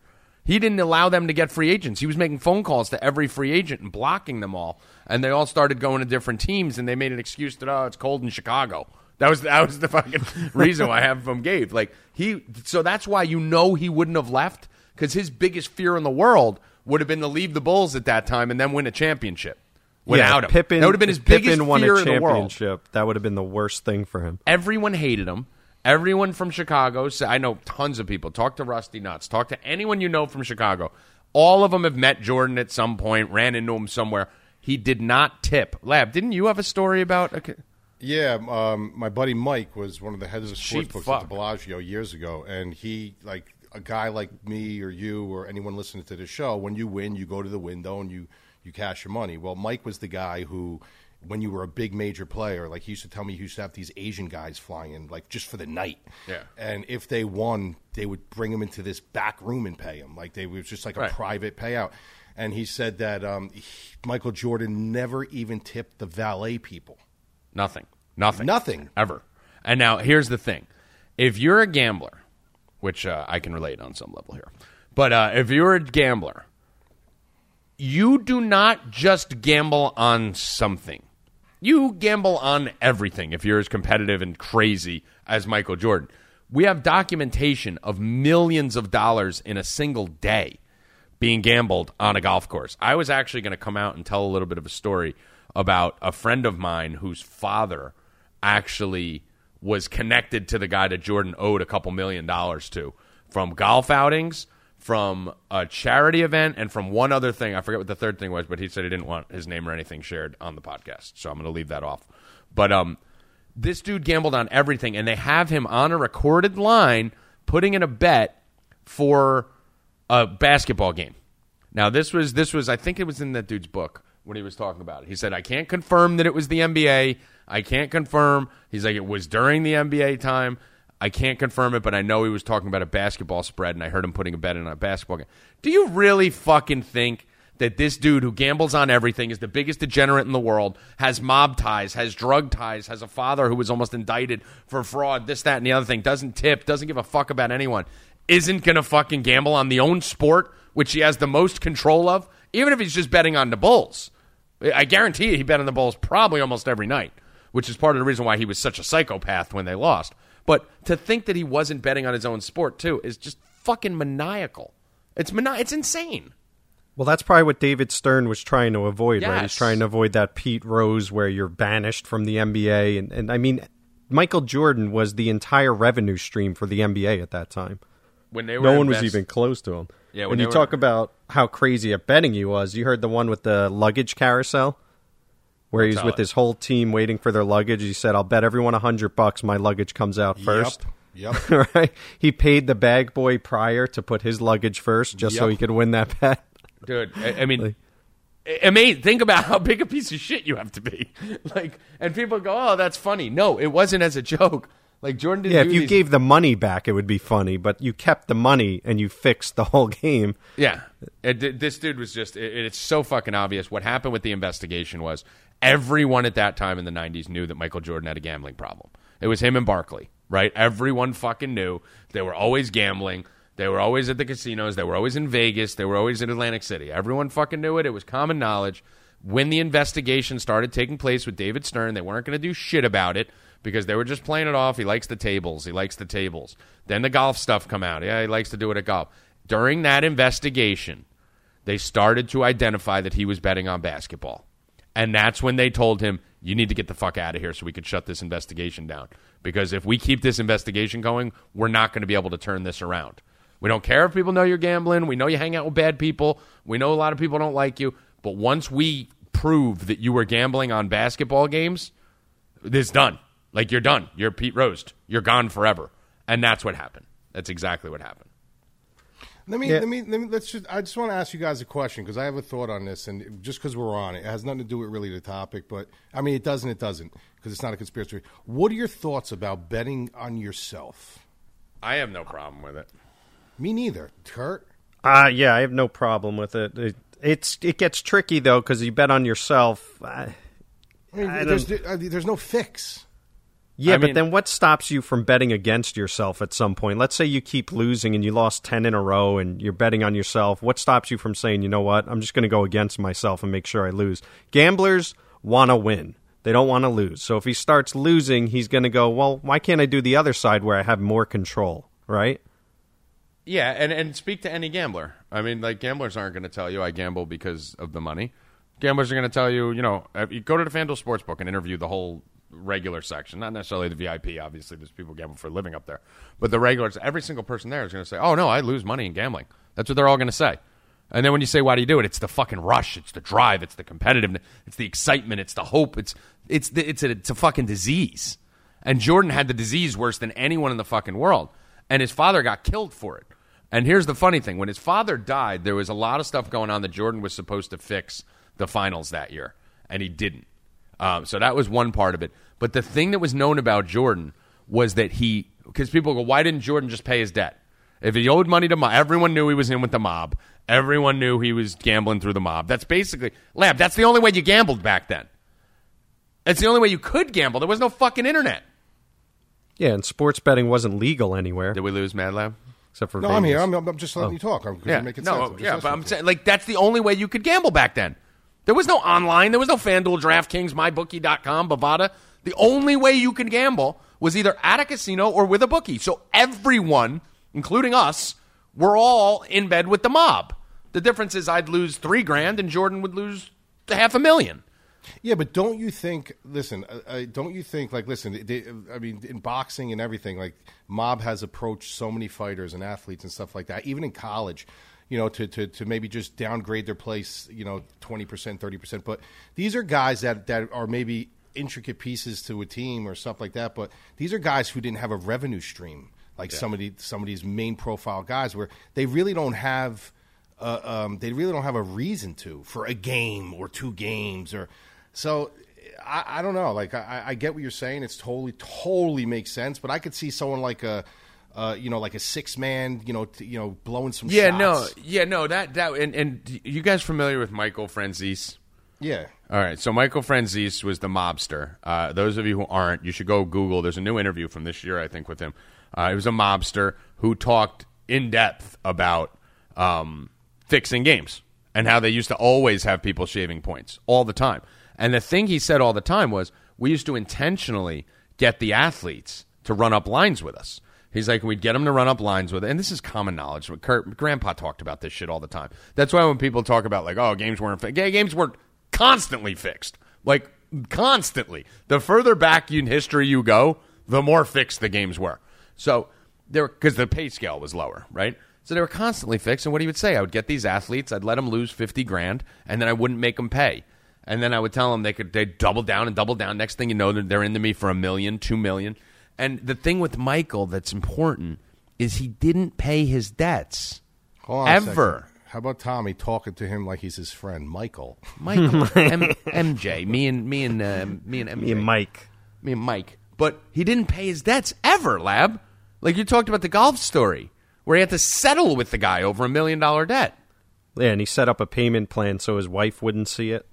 He didn't allow them to get free agents. He was making phone calls to every free agent and blocking them all. And they all started going to different teams and they made an excuse that oh it's cold in Chicago. That was that was the fucking reason why half of them gave. Like he so that's why you know he wouldn't have left because his biggest fear in the world would have been to leave the Bulls at that time and then win a championship without yeah, him. Pippen, that would have been his if biggest Pippen won fear a in the world. championship. That would have been the worst thing for him. Everyone hated him. Everyone from Chicago. I know tons of people. Talk to Rusty Nuts. Talk to anyone you know from Chicago. All of them have met Jordan at some point. Ran into him somewhere. He did not tip. Lab, didn't you have a story about? Okay. Yeah, um, my buddy Mike was one of the heads of the sports books fuck. at the Bellagio years ago, and he like a guy like me or you or anyone listening to the show. When you win, you go to the window and you you cash your money. Well, Mike was the guy who, when you were a big major player, like he used to tell me, he used to have these Asian guys flying in, like just for the night. Yeah. And if they won, they would bring him into this back room and pay him. Like they it was just like a Right. private payout. And he said that um, he- Michael Jordan never even tipped the valet people. Nothing. Nothing. Nothing. Ever. And now here's the thing: if you're a gambler, which uh, I can relate on some level here, but uh, if you're a gambler, you do not just gamble on something. You gamble on everything if you're as competitive and crazy as Michael Jordan. We have documentation of millions of dollars in a single day being gambled on a golf course. I was actually going to come out and tell a little bit of a story about a friend of mine whose father actually was connected to the guy that Jordan owed a couple million dollars to from golf outings, from a charity event, and from one other thing. I forget what the third thing was, but he said he didn't want his name or anything shared on the podcast. So I'm going to leave that off. But um, this dude gambled on everything, and they have him on a recorded line putting in a bet for a basketball game. Now this was this was I think it was in that dude's book when he was talking about it. He said I can't confirm that it was the NBA. I can't confirm. He's like it was during the NBA time. I can't confirm it, but I know he was talking about a basketball spread, and I heard him putting a bet in on a basketball game. Do you really fucking think that this dude who gambles on everything is the biggest degenerate in the world, has mob ties, has drug ties, has a father who was almost indicted for fraud, this, that, and the other thing, doesn't tip, doesn't give a fuck about anyone, isn't gonna fucking gamble on the own sport, which he has the most control of, even if he's just betting on the Bulls. I guarantee you he bet on the Bulls probably almost every night, which is part of the reason why he was such a psychopath when they lost. But to think that he wasn't betting on his own sport too is just fucking maniacal. It's mani- it's insane. Well, that's probably what David Stern was trying to avoid, right? He's trying to avoid that Pete Rose where you're banished from the NBA. And, and I mean, Michael Jordan was the entire revenue stream for the NBA at that time. When they were No one was invest- even close to him. Yeah, when when you were- talk about how crazy at betting he was, you heard the one with the luggage carousel, where he was with it. his whole team waiting for their luggage. He said, "I'll bet everyone a hundred bucks my luggage comes out first. Yep. Yep. right? He paid the bag boy prior to put his luggage first, just so he could win that bet. dude. I, I mean, amazing. Think about how big a piece of shit you have to be. Like, and people go, "Oh, that's funny." No, it wasn't as a joke. Like Jordan didn't. Yeah, if you these- gave the money back, it would be funny, but you kept the money and you fixed the whole game. Yeah, It- this dude was just. It, it's so fucking obvious. What happened with the investigation was everyone at that time in the '90s knew that Michael Jordan had a gambling problem. It was him and Barkley, right? Everyone fucking knew. They were always gambling. They were always at the casinos. They were always in Vegas. They were always in Atlantic City. Everyone fucking knew it. It was common knowledge. When the investigation started taking place with David Stern, they weren't going to do shit about it because they were just playing it off. He likes the tables. He likes the tables. Then the golf stuff come out. Yeah, he likes to do it at golf. During that investigation, they started to identify that he was betting on basketball. And that's when they told him, you need to get the fuck out of here so we could shut this investigation down. Because if we keep this investigation going, we're not going to be able to turn this around. We don't care if people know you're gambling. We know you hang out with bad people. We know a lot of people don't like you. But once we prove that you were gambling on basketball games, it's done. Like you're done. You're Pete Rose. You're gone forever. And that's what happened. That's exactly what happened. Let me, Yeah. let me, let me, let's just, I just want to ask you guys a question because I have a thought on this, and just because we're on it, it has nothing to do with really the topic, but I mean, it doesn't, it doesn't because it's not a conspiracy. What are your thoughts about betting on yourself? I have no problem with it. Me neither. Kurt? Uh, yeah, I have no problem with it. it it's it gets tricky though because you bet on yourself. I, I mean, I there's, uh, there's no fix. Yeah, I but mean- then what stops you from betting against yourself at some point? Let's say you keep losing and you lost ten in a row, and you're betting on yourself. What stops you from saying, you know what, I'm just going to go against myself and make sure I lose? Gamblers want to win. They don't want to lose. So if he starts losing, he's going to go, well, why can't I do the other side where I have more control, right? Yeah, and, and speak to any gambler. I mean, like gamblers aren't going to tell you I gamble because of the money. Gamblers are going to tell you, you know, uh, you go to the FanDuel Sportsbook and interview the whole regular section, not necessarily the VIP. Obviously, there's people gambling for a living up there, but the regulars, every single person there is going to say, "Oh no, I lose money in gambling." That's what they're all going to say. And then when you say, "Why do you do it?" It's the fucking rush, it's the drive, it's the competitiveness, it's the excitement, it's the hope, it's it's the, it's a, it's a fucking disease. And Jordan had the disease worse than anyone in the fucking world, and his father got killed for it. And here's the funny thing: when his father died, there was a lot of stuff going on that Jordan was supposed to fix the finals that year, and he didn't. Um, so that was one part of it. But the thing that was known about Jordan was that he, because people go, why didn't Jordan just pay his debt? If he owed money to mob, everyone knew he was in with the mob. Everyone knew he was gambling through the mob. That's basically, Lab, that's the only way you gambled back then. That's the only way you could gamble. There was no fucking internet. Yeah, and sports betting wasn't legal anywhere Did we lose Mad Lab? except for No, I'm here. I'm, I'm just letting you talk. I'm, 'cause Yeah, you're making no, sense. I'm yeah, but I'm saying like that's the only way you could gamble back then. There was no online. There was no FanDuel, DraftKings, MyBookie.com, Bovada. The only way you could gamble was either at a casino or with a bookie. So everyone, including us, were all in bed with the mob. The difference is I'd lose three grand and Jordan would lose half a million. Yeah, but don't you think? Listen, uh, uh, don't you think? Like, listen. They, I mean, in boxing and everything, like mob has approached so many fighters and athletes and stuff like that. Even in college, you know, to to, to maybe just downgrade their place, you know, twenty percent, thirty percent. But these are guys that that are maybe intricate pieces to a team or stuff like that. But these are guys who didn't have a revenue stream like some of the some of these main profile guys, where they really don't have. Uh, um, they really don't have a reason to for a game or two games or so I, I don't know. Like I, I get what you're saying. It's totally totally makes sense. But I could see someone like a uh, you know like a six man you know t- you know blowing some Yeah, shots. no, yeah, no. That that and and you guys familiar with Michael Franzese? yeah All right, so Michael Franzese was the mobster. Uh, those of you who aren't, you should go Google. There's a new interview from this year, I think, with him. Uh, he was a mobster who talked in depth about um, fixing games and how they used to always have people shaving points all the time. And the thing he said all the time was, we used to intentionally get the athletes to run up lines with us. He's like, we'd get him to run up lines with it. And this is common knowledge. Kurt, Grandpa talked about this shit all the time. That's why when people talk about, like, oh, games weren't fixed, games were constantly fixed. Like, constantly. The further back in history you go, the more fixed the games were. So, because the pay scale was lower, right? So they were constantly fixed. And what he would say, I would get these athletes, I'd let them lose 50 grand, and then I wouldn't make them pay. And then I would tell them they could they double down and double down. Next thing you know, they're, they're into me for a million, two million. And the thing with Michael that's important is he didn't pay his debts Hold on a ever. How about Tommy talking to him like he's his friend Michael? Michael, M- MJ, me and me and uh, me and MJ, Me and Mike. me and Mike. But he didn't pay his debts ever, Lab. Like you talked about the golf story where he had to settle with the guy over a million dollar debt. Yeah, and he set up a payment plan so his wife wouldn't see it.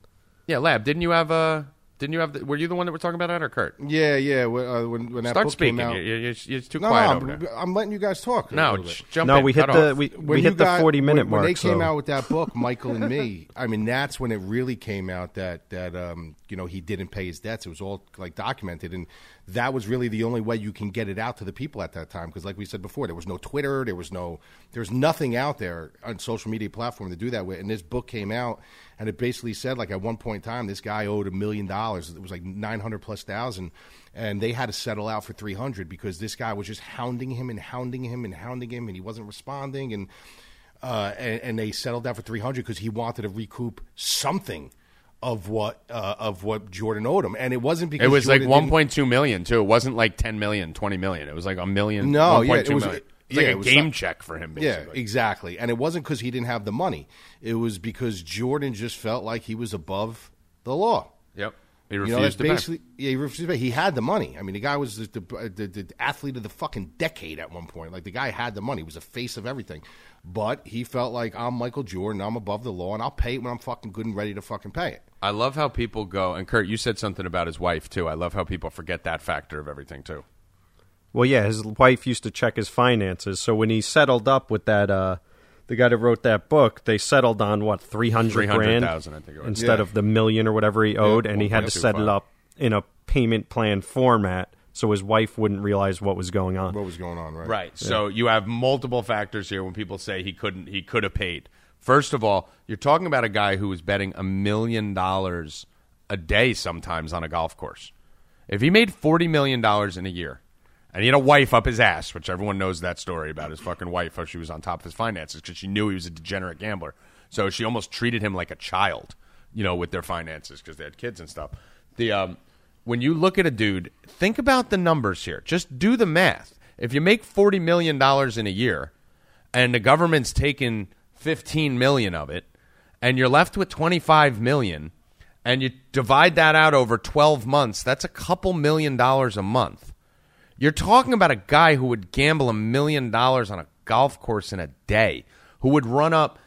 Yeah, Lab. Didn't you have a? Didn't you have? The, were you the one that we're talking about that or Kurt? Yeah, yeah. When, uh, when, when that Start book speaking. came out, You're, you're, you're too no, quiet no, over I'm, there. I'm letting you guys talk. a No, little bit. j- jump no, in. we hit the off. we, we hit the got- forty minute when, mark. When they came out with that book, Michael and me, I mean, that's when it really came out that that um, you know he didn't pay his debts. It was all like documented, and that was really the only way you can get it out to the people at that time. Because, like we said before, there was no Twitter, there was no, there was nothing out there on social media platform to do that with. And this book came out, and it basically said, like at one point in time, this guy owed a million dollars. It was like nine hundred plus thousand, and they had to settle out for three hundred because this guy was just hounding him and hounding him and hounding him, and he wasn't responding, and uh, and, and they settled out for three hundred because he wanted to recoup something of what uh, of what Jordan owed him, and it wasn't because It was like Jordan didn't- 1.2 million too. It wasn't like 10 million, 20 million. It was like a million. No, 1.2 yeah, it was- million. It's yeah, like a was game some- check for him. Yeah, exactly. And it wasn't because he didn't have the money. It was because Jordan just felt like he was above the law. Yep. He You know, that's to pay. basically yeah. He refused to pay. He had the money. I mean, the guy was the, the, the, the athlete of the fucking decade at one point. Like the guy had the money. He was the face of everything. But he felt like I'm Michael Jordan. I'm above the law, and I'll pay it when I'm fucking good and ready to fucking pay it. I love how people go. And Kurt, you said something about his wife too. I love how people forget that factor of everything too. Well, yeah, his wife used to check his finances. So when he settled up with that, uh, the guy that wrote that book, they settled on what three hundred grand 300,000, I think it was. instead Yeah. of the million or whatever he owed, and he had to set it up in a payment plan format so his wife wouldn't realize what was going on. What was going on, right? Right. So you have multiple factors here when people say he couldn't he could have paid. First of all, you're talking about a guy who was betting a million dollars a day sometimes on a golf course. If he made forty million dollars in a year, and he had a wife up his ass, which everyone knows that story about his fucking wife, how she was on top of his finances because she knew he was a degenerate gambler. So she almost treated him like a child, you know, with their finances because they had kids and stuff. The um, when you look at a dude, think about the numbers here. Just do the math. If you make forty million dollars in a year, and the government's taken fifteen million of it, and you're left with twenty five million, and you divide that out over twelve months, that's a couple million dollars a month. You're talking about a guy who would gamble a million dollars on a golf course in a day, who would run up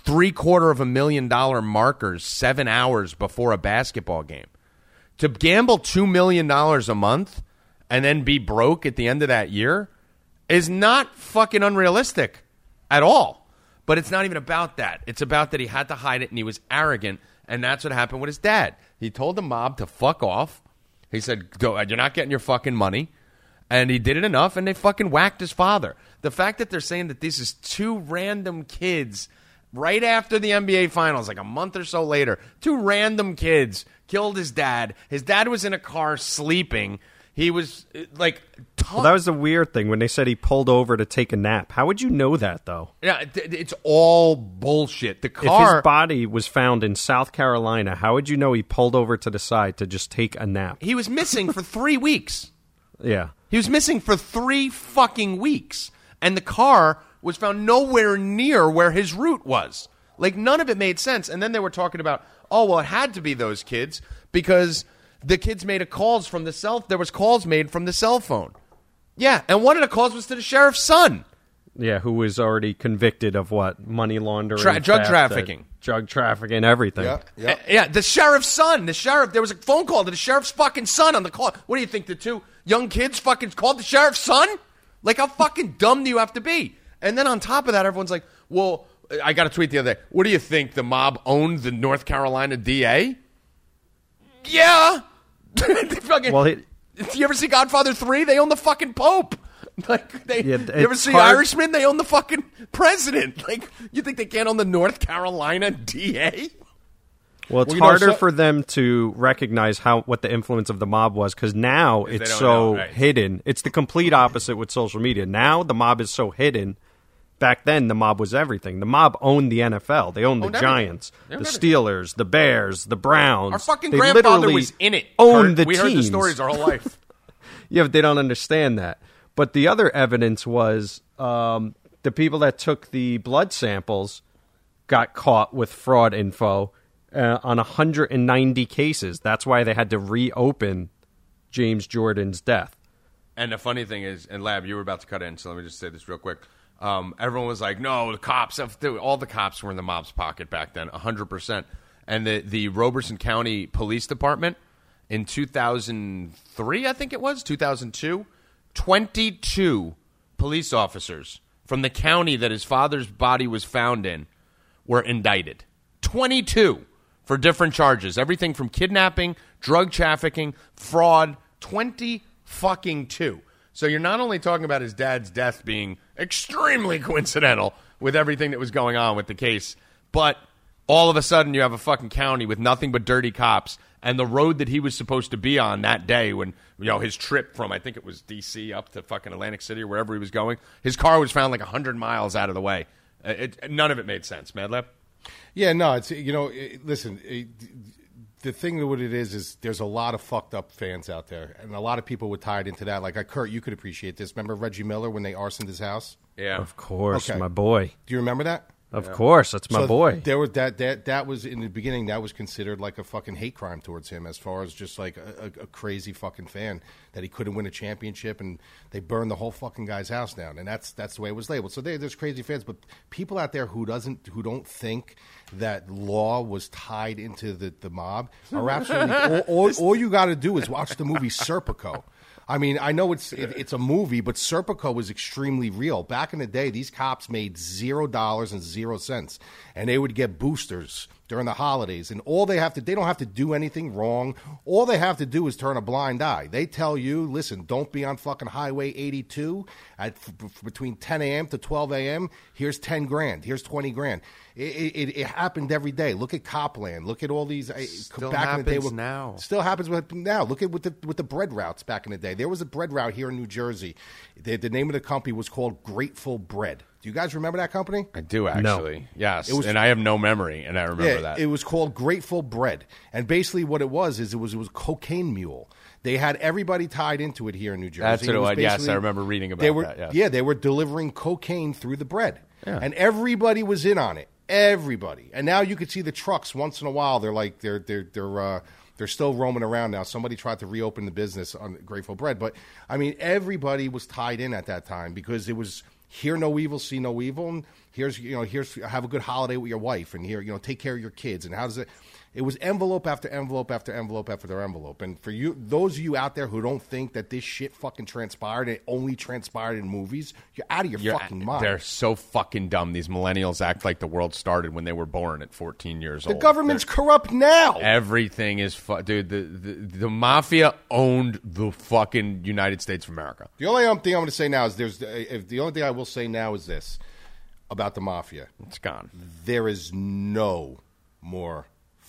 three quarter of a million dollar markers seven hours before a basketball game. To gamble two million dollars a month and then be broke at the end of that year is not fucking unrealistic at all. But it's not even about that. It's about that he had to hide it and he was arrogant, and that's what happened with his dad. He told the mob to fuck off. He said, "Go, you're not getting your fucking money." And he did it enough, and they fucking whacked his father. The fact that they're saying that this is two random kids right after the NBA Finals, like a month or so later, two random kids killed his dad. His dad was in a car sleeping. He was uh, like, Well, that was the weird thing when they said he pulled over to take a nap. How would you know that though? yeah, it's all bullshit. The If car, his body was found in South Carolina, how would you know he pulled over to the side to just take a nap? he was missing for three weeks. Yeah. He was missing for three fucking weeks. And the car was found nowhere near where his route was. Like, none of it made sense. And then they were talking about, oh, well, it had to be those kids because the kids made a calls from the cell. There was calls made from the cell phone. Yeah, and one of the calls was to the sheriff's son. Yeah, who was already convicted of what? Money laundering, Tra- drug theft, trafficking. uh, drug trafficking, everything. Yeah, yeah. Uh, yeah, the sheriff's son. The sheriff. There was a phone call to the sheriff's fucking son on the call. What do you think? The two young kids fucking called the sheriff's son? Like how fucking dumb do you have to be? And then on top of that, everyone's like, "Well, I got a tweet the other day. What do you think? The mob owned the North Carolina DA? Yeah. Fucking, Well, it- you ever see Godfather Three? They own the fucking Pope. Like they, Yeah, you ever see hard- Irishman? They own the fucking president. Like you think they can't own the North Carolina DA? Well, it's Well, you know, harder so- for them to recognize how what the influence of the mob was because now it's so know, right. hidden. It's the complete opposite with social media. Now the mob is so hidden. Back then, the mob was everything. The mob owned the NFL. Oh, they owned the everything. Giants, the. Steelers, the Bears, the Browns. Our fucking They grandfather was in it. Owned Kurt. the we heard the stories our whole life. Yeah, but they don't understand that. But the other evidence was um, the people that took the blood samples got caught with fraud info uh, on 190 cases. That's why they had to reopen James Jordan's death. And the funny thing is, and Lab, you were about to cut in, so let me just say this real quick. Um, everyone was like, "No, the cops." have- All the cops were in the mob's pocket back then, hundred percent. And the the Robeson County Police Department in two thousand three, I think it was two thousand two, twenty two police officers from the county that his father's body was found in were indicted. Twenty two for different charges, everything from kidnapping, drug trafficking, fraud. Twenty fucking two. So you're not only talking about his dad's death being extremely coincidental with everything that was going on with the case, but All of a sudden, you have a fucking county with nothing but dirty cops, and the road that he was supposed to be on that day, when you know his trip from I think it was D.C. up to fucking Atlantic City or wherever he was going, his car was found like hundred miles out of the way. Uh, It, none of it made sense, Mad Lab. Yeah, no, it's you know, it, listen, it, the thing that what it is is there's a lot of fucked up fans out there, and a lot of people were tied into that. Like, uh, Kurt, you could appreciate this. Remember Reggie Miller when they arsoned his house? Yeah, Of course, Okay. my boy. Do you remember that? Of course, that's my So boy. There was that that that was in the beginning. That was considered like a fucking hate crime towards him, as far as just like a, a, crazy fucking fan that he couldn't win a championship, and they burned the whole fucking guy's house down, and that's that's the way it was labeled. So there, there's crazy fans, but people out there who doesn't who don't think that law was tied into the the mob are absolutely. all, all, all you got to do is watch the movie Serpico. I mean, I know it's it, it's a movie, but Serpico was extremely real. Back in the day, these cops made zero dollars and zero cents, and they would get boosters during the holidays. And all they have to they don't have to do anything wrong. All they have to do is turn a blind eye. They tell you, listen, don't be on fucking Highway 82 at f- between 10 a.m. to 12 a.m. Here's 10 grand. Here's 20 grand. It, it, it happened every day. Look at Copland. Look at all these. uh, Still back in the day with- now. Still happens with now. Look at with the with the bread routes back in the day. There was a bread route here in New Jersey. The, the name of the company was called Grateful Bread. Do you guys remember that company? I do actually. Yes, It was- and I have no memory, and I remember yeah, that. it was called Grateful Bread, and basically what it was is it was it was cocaine mule. They had everybody tied into it here in New Jersey. That's what it was. Yes, basically- I remember reading about they were, that, yes. Yeah, they were delivering cocaine through the bread, Yeah. and everybody was in on it. Everybody, and now you could see the trucks once in a while. They're like they're they're they're. Uh, they're still roaming around now. Somebody tried to reopen the business on Grateful Bread, but I mean, everybody was tied in at that time because it was hear no evil, see no evil. And here's you know, here's have a good holiday with your wife, and here you know, take care of your kids. And how does it? It was envelope after envelope after envelope after their envelope. And for you, those of you out there who don't think that this shit fucking transpired, it only transpired in movies, you're out of your You're- fucking mind. They're so fucking dumb. These millennials act like the world started when they were born at 14 years the old. The government's corrupt now. Everything is fu- dude. The, the the mafia owned the fucking United States of America. The only um, thing I'm going to say now is there's if the only thing I will say now is this about the mafia: It's gone. there is no more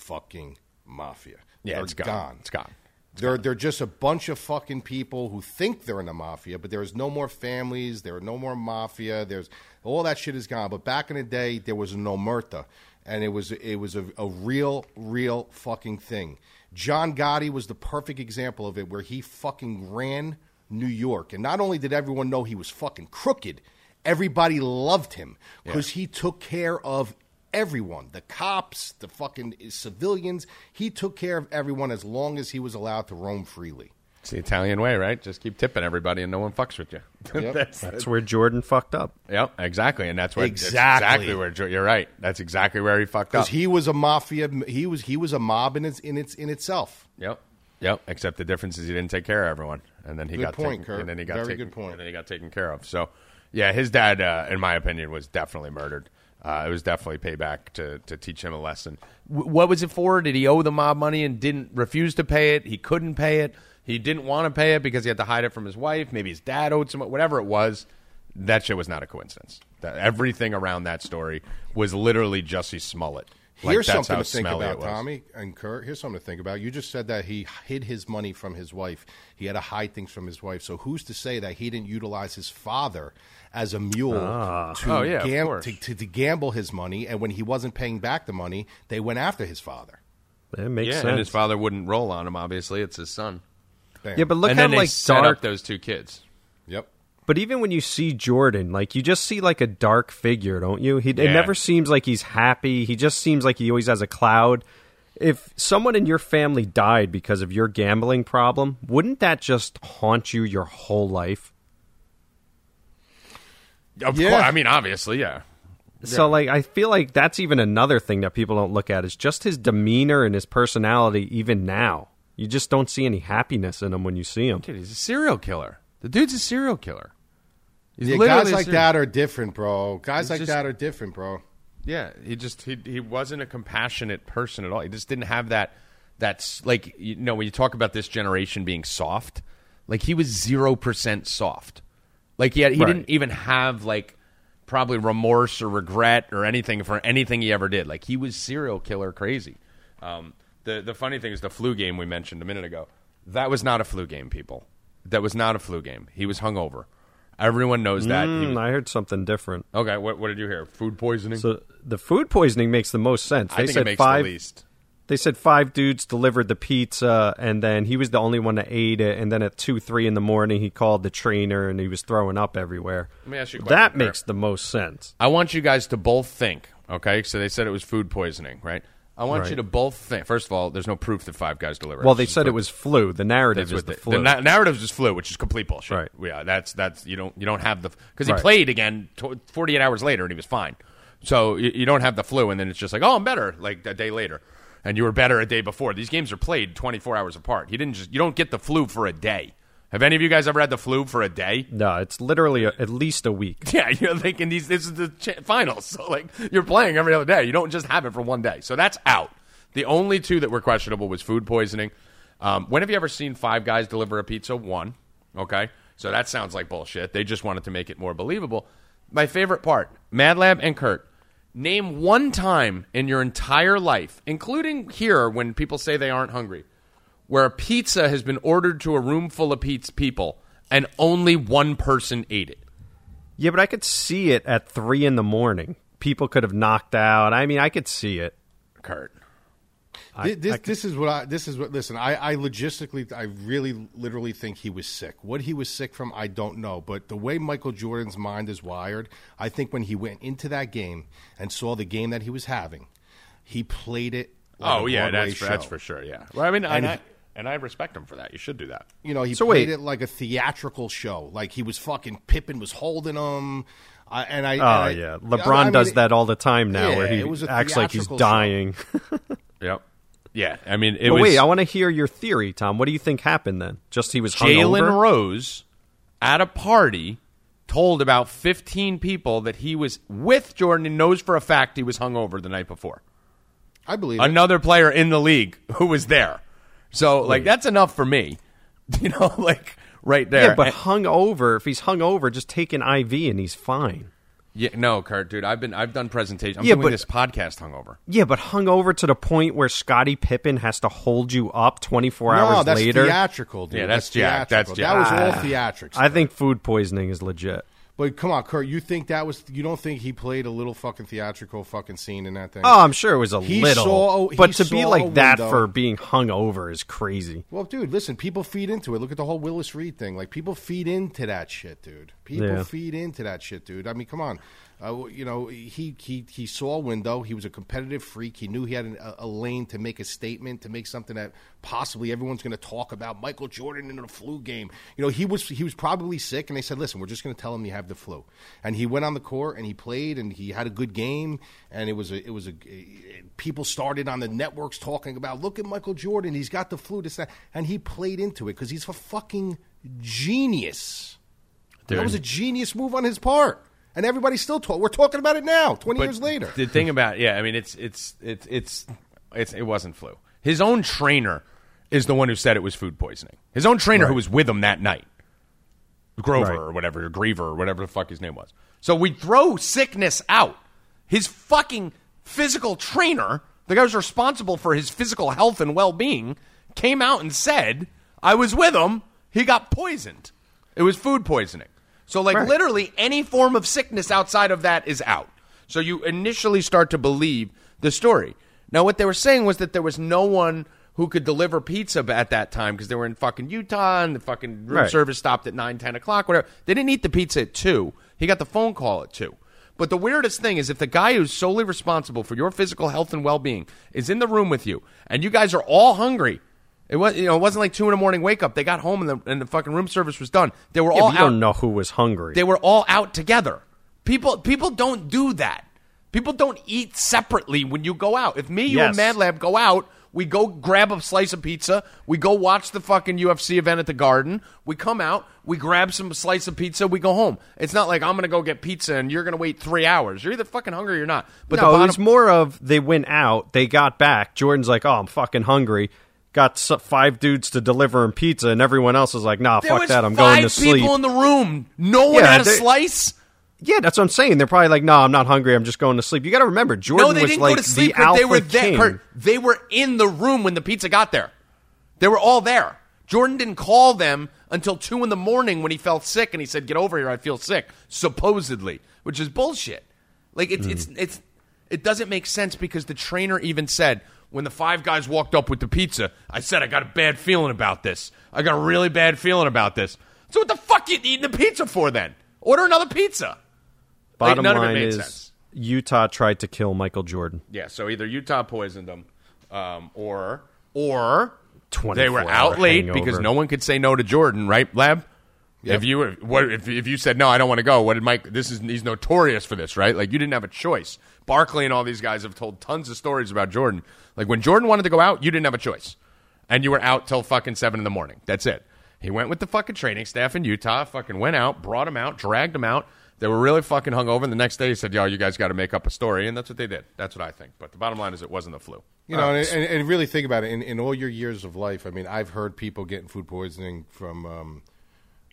fucking mafia. Yeah, They're it's gone. It's gone. They're they're just a bunch of fucking people who think they're in the mafia, but there is no more families. There are no more mafia. There's all that shit is gone. But back in the day, there was an omerta, and it was it was a, a real real fucking thing. John Gotti was the perfect example of it, where he fucking ran New York, and not only did everyone know he was fucking crooked, everybody loved him because he took care of everyone the cops the fucking civilians he took care of everyone as long as he was allowed to roam freely It's the Italian way, right? Just keep tipping everybody, and no one fucks with you. Yep. that's, That's where Jordan fucked up. yep, exactly, and that's where Exactly. exactly where you're right. That's exactly where he fucked up. because he was a mafia he was he was a mob in its in its in itself Yep. Yep. Except the difference is he didn't take care of everyone, and then he Good got point, taken, Kurt. and then he got Very taken, good point. and then he got taken care of. So, yeah, his dad, uh, in my opinion, was definitely murdered. Uh, it was definitely payback to to teach him a lesson. W- what was it for? Did he owe the mob money and didn't refuse to pay it? He couldn't pay it. He didn't want to pay it because he had to hide it from his wife. Maybe his dad owed some. Whatever it was, that shit was not a coincidence. That everything around that story was literally Jussie Smollett. Like, Here's that's something how to think about. Tommy and Kurt. Here's something to think about. You just said that he hid his money from his wife. He had to hide things from his wife. So who's to say that he didn't utilize his father as a mule ah. to, Oh, yeah, gam- to, to, to gamble his money? And when he wasn't paying back the money, they went after his father. It makes Yeah, sense. and his father wouldn't roll on him. Obviously, it's his son. Bam. yeah, but look and how then they like set dark. up those two kids. yep. But even when you see Jordan, like you just see like a dark figure, don't you? He it never seems like he's happy. He just seems like he always has a cloud. If someone in your family died because of your gambling problem, wouldn't that just haunt you your whole life? Of Yeah. course, I mean, obviously, yeah. So like I feel like that's even another thing that people don't look at is just his demeanor and his personality even now. You just don't see any happiness in him when you see him. Dude, he's a serial killer. The dude's a serial killer. He's Yeah, guys like serial- that are different, bro. Guys He's like just- that are different, bro. Yeah, he just he he wasn't a compassionate person at all. He just didn't have that that's like you know when you talk about this generation being soft, like he was zero percent soft. Like he had, he Right. didn't even have like probably remorse or regret or anything for anything he ever did. Like he was serial killer crazy. Um, the the funny thing is the flu game we mentioned a minute ago. That was not a flu game, people. That was not a flu game. He was hungover. Everyone knows that. Mm, was- I heard something different. okay, what, what did you hear? Food poisoning. So the food poisoning makes the most sense. They I think said it makes five. the least. They said five dudes delivered the pizza, and then he was the only one that ate it. And then at two, three in the morning, he called the trainer, and he was throwing up everywhere. Let me ask you a question, That makes the most sense. I want you guys to both think. Okay, so they said it was food poisoning, right? I want Right. you to both think. First of all, there's no proof that Five Guys delivered. Well, they said it was flu. The narrative is the the, flu. the na- narrative is flu, which is complete bullshit. Right. Yeah, that's that's you don't you don't have the because he Right. played again tw 48 hours later and he was fine. So you, you don't have the flu, and then it's just like, oh, I'm better. Like a day later, and you were better a day before. These games are played 24 hours apart. He didn't just you don't get the flu for a day. Have any of you guys ever had the flu for a day? no, it's literally a, at least a week. Yeah, you're thinking these. This is the ch- finals, so like you're playing every other day. You don't just have it for one day, so that's out. The only two that were questionable was food poisoning. Um, when have you ever seen five guys deliver a pizza? One. Okay, so that sounds like bullshit. They just wanted to make it more believable. My favorite part: Mad Lab and Kurt. Name one time in your entire life, including here when people say they aren't hungry, where a pizza has been ordered to a room full of pizza people and only one person ate it. Yeah, but I could see it at three in the morning. People could have knocked out. I mean, I could see it. Kurt. Thi- this, this is what I. This is what. Listen, I, I logistically, I really, literally think he was sick. What he was sick from, I don't know. But the way Michael Jordan's mind is wired, I think when he went into that game and saw the game that he was having, he played it. Like Oh a yeah, that's for, that's for sure. Yeah. Well, I mean, and, And I he- and I respect him for that. You should do that. You know, he So played wait. it like a theatrical show. Like he was fucking Pippen was holding him. I and I. Oh, and Oh I- yeah, I LeBron mean, does that all the time now, Yeah, where he was acts like he's dying. Yep. Yeah. I mean, it but was wait, I want to hear your theory, Tom. What do you think happened then? Just he was Jalen hungover? Rose at a party told about 15 people that he was with Jordan and knows for a fact he was hungover the night before. I believe it. Another player in the league who was there. So, like, that's enough for me. You know, like right there. Yeah, but And- hungover. If he's hungover, just take an IV and he's fine. yeah, no, Kurt, dude, I've been I've done presentations. I'm Yeah, doing but- this podcast hungover. Yeah, but hungover to the point where Scottie Pippen has to hold you up 24 no, hours that's later. theatrical, dude. Yeah, that's Jack. That's theatrical. That was all theatrics. I think food poisoning is legit. But come on, Kurt, you think that was? You don't think he played a little fucking theatrical fucking scene in that thing? Oh, I'm sure it was a He little, saw- but to be like that window. for being hungover is crazy. Well, dude, listen, people feed into it. Look at the whole Willis Reed thing. Like, people feed into that shit, dude. People Yeah. feed into that shit, dude. I mean, come on. Uh, you know, he, he he saw a window. He was a competitive freak. He knew he had an, a, a lane to make a statement, to make something that possibly everyone's going to talk about. Michael Jordan in the flu game. You know, he was he was probably sick, and they said, "Listen, we're just going to tell him you have the flu." And he went on the court and he played, and he had a good game. And it was a it was a people started on the networks talking about, "Look at Michael Jordan. He's got the flu." This that, and he played into it because he's a fucking genius. Dude. That was a genius move on his part. And everybody's still talking. We're talking about it now, 20 But years later. The thing about yeah, I mean it's it's it's it's it's it wasn't flu. His own trainer is the one who said it was food poisoning. His own trainer who was with him that night. Grover Right. or whatever, or Griever or whatever the fuck his name was. So we throw sickness out. His fucking physical trainer, the guy who's responsible for his physical health and well being, came out and said, I was with him, he got poisoned. It was food poisoning. So, like, Right. literally any form of sickness outside of that is out. So you initially start to believe the story. Now, what they were saying was that there was no one who could deliver pizza at that time because they were in fucking Utah and the fucking room Right. service stopped at 9, 10 o'clock, whatever. They didn't eat the pizza at 2. He got the phone call at 2. But the weirdest thing is if the guy who's solely responsible for your physical health and well being is in the room with you and you guys are all hungry. It was you know it wasn't like two in the morning wake up. They got home and the and the fucking room service was done. They were Yeah, all you out. don't know who was hungry. They were all out together. People people don't do that. People don't eat separately when you go out. If me, you, and Yes. Mad Lab go out, we go grab a slice of pizza. We go watch the fucking UFC event at the Garden. We come out, we grab some slice of pizza, we go home. It's not like I'm gonna go get pizza and you're gonna wait three hours. You're either fucking hungry or not. But no, the it bottom, was more of they went out, they got back. Jordan's like, "Oh, I'm fucking hungry." Got five dudes to deliver him pizza, and everyone else is like, "Nah, there fuck that. I'm going to sleep." people in the room. No one Yeah, had a slice. Yeah, that's what I'm saying. They're probably like, "No, I'm not hungry. I'm just going to sleep." You got to remember, Jordan No, they was didn't like go to sleep. the alpha they were king. there. They were in the room when the pizza got there. They were all there. Jordan didn't call them until two in the morning when he felt sick, and he said, "Get over here. I feel sick." Supposedly, which is bullshit. Like it's it's mm. it's it doesn't make sense because the trainer even said when the five guys walked up with the pizza, I said I got a bad feeling about this. I got a really bad feeling about this. So what the fuck you eating the pizza for then? Order another pizza. Like, Bottom it line made is, sense. Utah tried to kill Michael Jordan. Yeah, so either Utah poisoned them, um, or or they were out late hangover. because no one could say no to Jordan, right, Lab? If you were, what if, if you said no, I don't want to go. What did Mike? This is he's notorious for this, right? Like you didn't have a choice. Barkley and all these guys have told tons of stories about Jordan. Like when Jordan wanted to go out, you didn't have a choice, and you were out till fucking seven in the morning. That's it. He went with the fucking training staff in Utah. Fucking went out, brought him out, dragged him out. They were really fucking hungover. And the next day, he said, "Yo, you guys got to make up a story," and that's what they did. That's what I think. But the bottom line is, it wasn't the flu. You know, and, and, and really think about it. In, in all your years of life, I mean, I've heard people getting food poisoning from, um,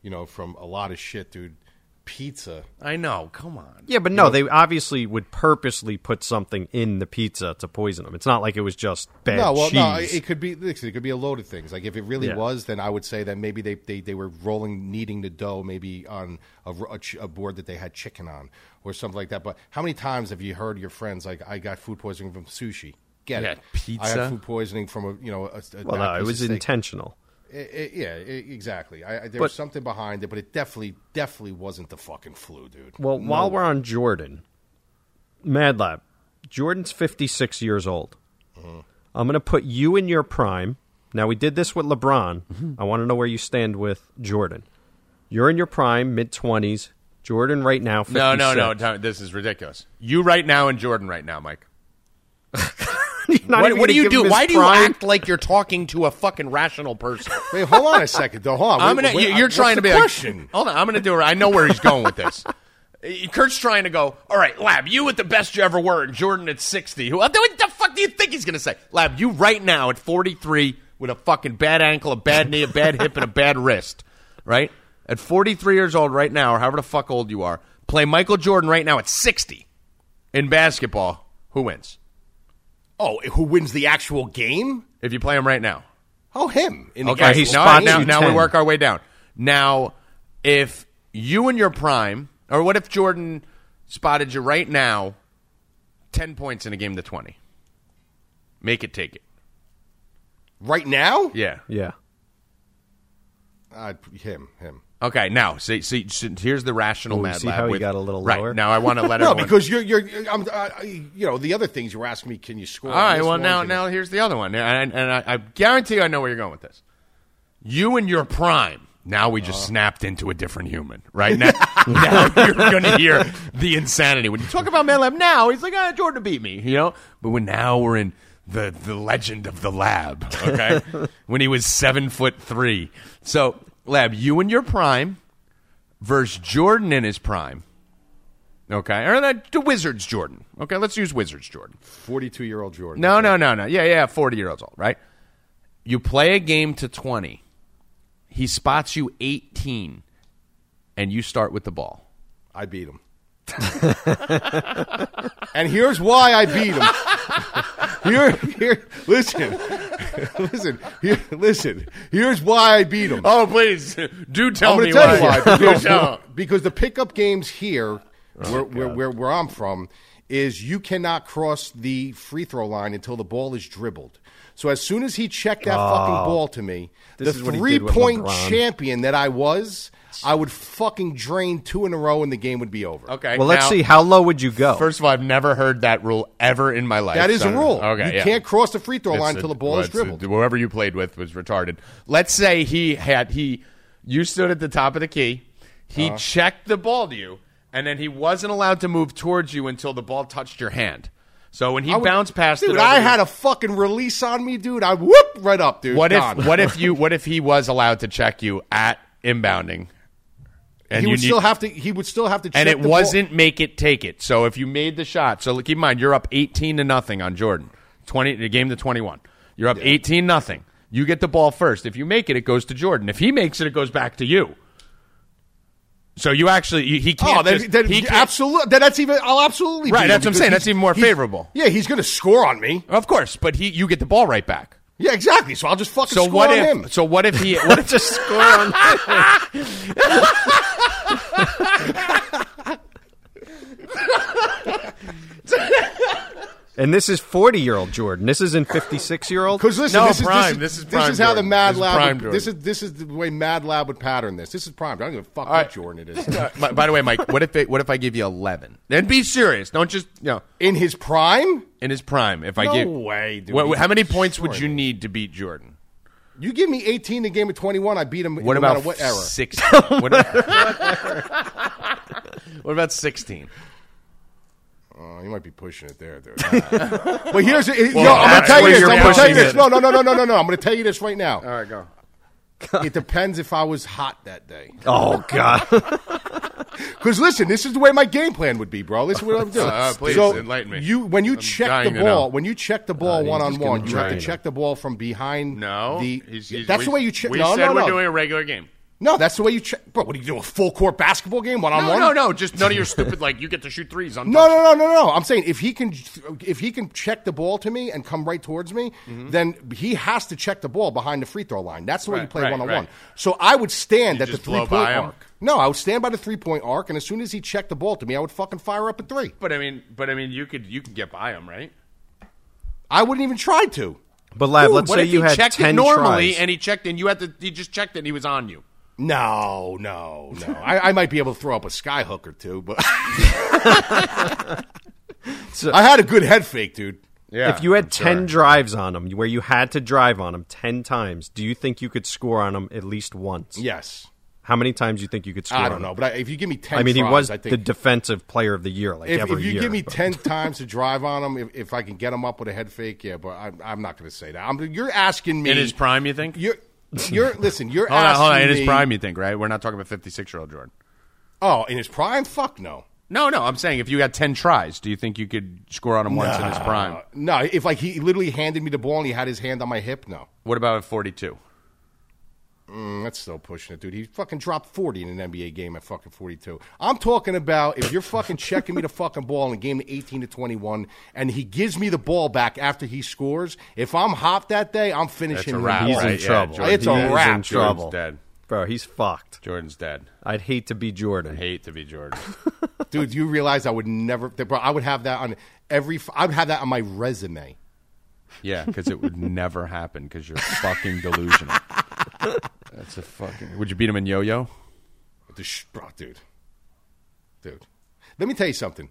you know, from a lot of shit, dude. Pizza. I know. Come on. Yeah, but no, they obviously would purposely put something in the pizza to poison them. It's not like it was just bad no, well, cheese. no, it could be. It could be a load of things. Like if it really Yeah. was, then I would say that maybe they, they, they were rolling, kneading the dough, maybe on a, r- a ch- a board that they had chicken on or something like that. But how many times have you heard your friends like, "I got food poisoning from sushi"? Get Yeah, it? I pizza. had food poisoning from a you know a, a well, not no, a it piece was steak. intentional. I- I- yeah, I- exactly. I, I, there But- was something behind it, but it definitely, definitely wasn't the fucking flu, dude. Well, No while way. we're on Jordan, Mad Lab, Jordan's 56 years old. Uh-huh. I'm going to put you in your prime. Now, we did this with LeBron. Mm-hmm. I want to know where you stand with Jordan. You're in your prime, mid 20s. Jordan right now, 56. No, no, no. This is ridiculous. You right now and Jordan right now, Mike. You're not What, what do you do? Why do you prime? act like you're talking to a fucking rational person? Wait, hold on a second, though. Hold on. I'm gonna. wait, you- uh, you're what's trying to the be question. like. Hold on. I'm gonna do it. I know where he's going with this. Kurt's trying to go. All right, Lab. You at the best you ever were, and Jordan at 60. Who? Uh, what the fuck do you think he's gonna say? Lab. You right now at 43 with a fucking bad ankle, a bad knee, a bad hip, and a bad wrist. Right. At 43 years old right now, or however the fuck old you are, play Michael Jordan right now at 60 in basketball. Who wins? Oh, who wins the actual game? If you play him right now. Oh, him. In the Okay, actual he's now, spots now, now we work our way down. Now, if you in your prime, or what if Jordan spotted you right now, 10 points in a game to 20? Make it take it. right now. Yeah. Yeah. Uh, him, him. Okay, now, see, see, here's the rational Oh, mad see lab how he with- got a little right, lower? Now, I want to let No, because you're, you're, I'm, uh, you know, the other things you were asking me, can you score? All right, well, one? now, now you- here's the other one. And, and I, I guarantee you I know where you're going with this. You and your prime. Now we Uh. just snapped into a different human, right? Now, now you're going to hear the insanity. When you talk about Mad Lab now, he's like, ah, Jordan beat me, you know? But when now we're in the, the legend of the lab, okay? when he was seven foot three. So, Lab, you in your prime versus Jordan in his prime. Okay, or the, the Wizards Jordan. Okay, let's use Wizards Jordan. 42 year old Jordan. No, no, no, no. Yeah, yeah, 40 year olds old, right? You play a game to 20. He spots you 18, and you start with the ball. I beat him. and here's why I beat him. Here, here, listen, listen, here, listen. Here's why I beat him. Oh, please, do tell me tell you why. Because, because the pickup games here, oh, where, where, where, where I'm from, is you cannot cross the free throw line until the ball is dribbled. So as soon as he checked that fucking ah. ball to me, the is what he three point champion that I was, I would fucking drain two in a row and the game would be over. Okay. Well, let's now, see. How low would you go? First of all, I've never heard that rule ever in my life. That is a rule. Okay, you yeah. can't cross the free throw It's line until the ball well, is it's a- dribbled. whoever you played with was retarded. Let's say he had he you stood at the top of the key. He Uh-huh. checked the ball to you, and then he wasn't allowed to move towards you until the ball touched your hand. So when he would- bounced past dude, it, I over had a fucking release on me, dude. I whoop right up, dude. What Gone. if what if you what if he was allowed to check you at inbounding? And he you would need- still have to? He would still have to. And it wasn't make it take it. So if you made the shot, so keep in mind you're up 18 to nothing on Jordan. 20 the game to 21. You're up 18 nothing. You get the ball first. If you make it, it goes to Jordan. If he makes it, it goes back to you. So you actually you, he oh, can't. Oh, then, just, then he can't, absolutely. That's even. I'll absolutely. Right, that's what I'm saying. That's even more favorable. Yeah, he's going to score on me. Of course, but he you get the ball right back. Yeah, exactly. So I'll just fucking So score what on if? him. So what if he? What if Just score on. and this is forty-year-old Jordan. This isn't fifty-six-year-old. Because listen, No, this is prime. This This is, is prime this is how the Jordan. Mad This is Lab. prime would, this is Jordan. this is the way Mad Lab would pattern this. This is prime. I don't give a fuck right. what Jordan it is. by, by the way, Mike, what if it, what if I give you eleven? Then be serious. Don't just you know In his prime, in his prime. If I No give way, dude. What- how many points would you need to beat Jordan? you give me 18 in a game of 21, I beat him. What no about matter what era? six? what, about, what about sixteen? Oh, you might be pushing it there, dude. but here's it. yo, I'm gonna tell you this. I'm gonna tell you this. No, no, no, no, no, no, no. I'm gonna tell you this right now. All right, go. It depends if I was hot that day. Oh God! Because listen, this is the way my game plan would be, bro. Listen to what I'm doing. Uh, please, so enlighten me. You when you I'm check the ball, when you check the ball he's one on one, you have to check the ball from behind. No, the he's- he's- that's we- the way you check. We no, said no, we're no. doing a regular game. No, that's the way you check. Bro, what do you do? A full court basketball game, one on one? no, no. No. Just none of your stupid like you get to shoot threes on. No, no, no, no, no. I'm saying if he can, if he can check the ball to me and come right towards me, mm-hmm. then he has to check the ball behind the free throw line. That's the way you play one on one. So I would stand at the just three blow point by him? arc. No, I would stand by the three point arc, and as soon as he checked the ball to me, I would fucking fire up a three. But I mean, but I mean, you could you could get by him, right? I wouldn't even try to. But lab, Dude, let's what say if you he had checked ten it normally tries. and he checked and you had to he just checked it and he was on you. No, no, no. I, I might be able to throw up a sky hook or two, but I had a good head fake, dude. Yeah. if you had I'm ten sure. drives on him, where you had to drive on him ten times, do you think you could score on him at least once? Yes. How many times do you think you could score? I don't him? know, but I, if you give me ten, I mean, he tries, was I the defensive player of the year, like if, every if you year. give me but- ten times to drive on him, if, if I can get him up with a head fake, yeah. But I'm, I'm not going to say that. I'm, you're asking me in his prime, you think? You're, you're listen. You're Hold on, hold on. In his me- prime, you think, right? We're not talking about fifty six year old Jordan. Oh, in his prime? Fuck no. No, no. I'm saying if you had ten tries, do you think you could score on him once in his prime? No, if like he literally handed me the ball and he had his hand on my hip, no. What about at forty two? Mm, that's still pushing it, dude. He fucking dropped 40 in an NBA game at fucking 42. I'm talking about if you're fucking checking me the fucking ball in a game of 18 to 21 and he gives me the ball back after he scores, if I'm hot that day, I'm That's finishing him. He's ball. in? Yeah, trouble. Jordan- It's a He is wrap. in Jordan's trouble, dead. bro. He's fucked. Jordan's dead. I'd hate to be Jordan. I hate to be Jordan. Dude, you realize I would never, bro, I would have that on every, I would have that on my resume. yeah, because it would never happen because you're fucking delusional. That's a fucking. Would you beat him in yo yo? The sh- bro, dude. Dude. Let me tell you something.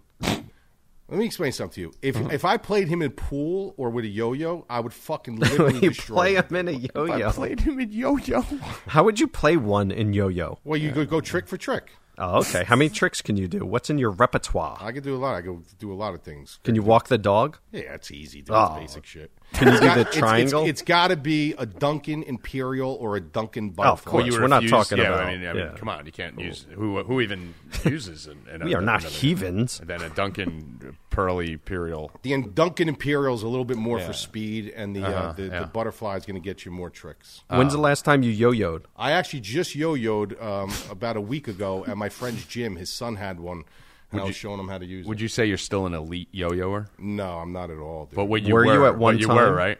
Let me explain something to you. If mm-hmm. if I played him in pool or with a yo-yo, I would fucking literally you destroy play him. him in a yo-yo. I Played him in yo yo. How would you play one in yo-yo? Well, you go, go trick for trick. Oh, okay. How many tricks can you do? What's in your repertoire? I can do a lot. I can do a lot of things. Can you walk the dog? Yeah, it's easy. Dude. Oh. Basic shit. Can you do the triangle? It's, it's got to be a Duncan Imperial or a Duncan of Butterfly. course. you we're not refuse- talking yeah, about- I mean, I mean, yeah. come on, you can't use who who even uses an, an, We are not another- heathens. And then a Duncan Pearly Imperial. The Duncan Imperial is a little bit more for speed, and the uh, Uh-huh, the, yeah. the Butterfly is going to get you more tricks. When's the last time you yo-yoed? I actually just yo-yoed um, about a week ago at my friend's gym. His son had one, and I was showing him how to use Would it. you say you're still an elite yo-yoer? No, I'm not at all, dude. But what you Were were, you at one what you time? were right.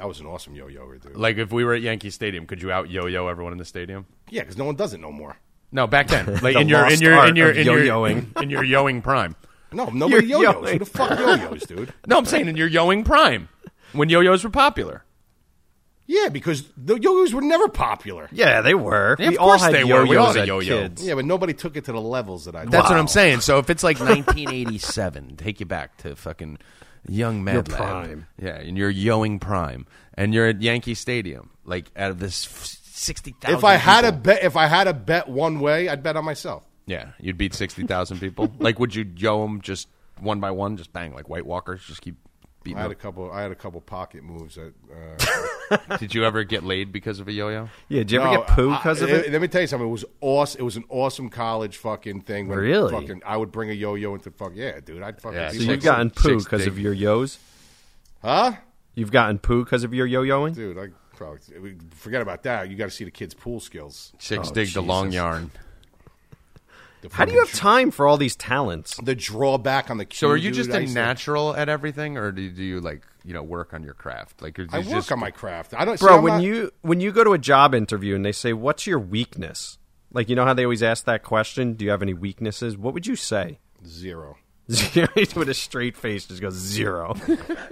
I was an awesome yo-yoer, dude. Like if we were at Yankee Stadium, could you out yo-yo everyone in the stadium? yeah, because no one does it no more. No, back then, like The in your in your in your in your yo-yoing. in your yo-yoing prime. No, nobody yo-yos. yo-yoing. Who the fuck yo-yos, dude? No, I'm saying in your yo yoing prime when yo-yos were popular. Yeah, because the yo-yos were never popular. Yeah, they were. Yeah, we of all course had they were. yo-yos We all had a as yo-yo. kids. Yeah, but nobody took it to the levels that I did. That's what I'm saying. So if it's like 1987, take you back to fucking young Mad Your Lab. prime. Yeah, in your yoing prime, and you're at Yankee Stadium, like out of this f- sixty thousand. If I had a bet, if I had a bet one way, I'd bet on myself. yeah, you'd beat sixty thousand people. like, would you yo them just one by one, just bang like White Walkers, just keep beating I had a couple. I had a couple pocket moves that. Uh, Did you ever get laid because of a yo-yo? Yeah, did you ever get poo because of I- it? Let me tell you something. It was awesome. It was an awesome college fucking thing. When Really? Fucking, I would bring a yo-yo into fuck. Yeah, dude. I'd fucking. Yeah, So you've gotten poo because of your yos? huh? You've gotten poo because of your yo-yoing? Dude, I probably forget about that. You got to see the kids' pool skills. Chicks Oh, dig the long yarn. The How do you have time for all these talents? the drawback on the. So are you dude, just I a used to- natural at everything, or do, do you like you know work on your craft? Like, or do I you work just, on my craft. I don't, Bro, I'm when not- you when you go to a job interview and they say, "What's your weakness?" Like you know how they always ask that question, "Do you have any weaknesses?" What would you say? zero. with a straight face, just goes zero.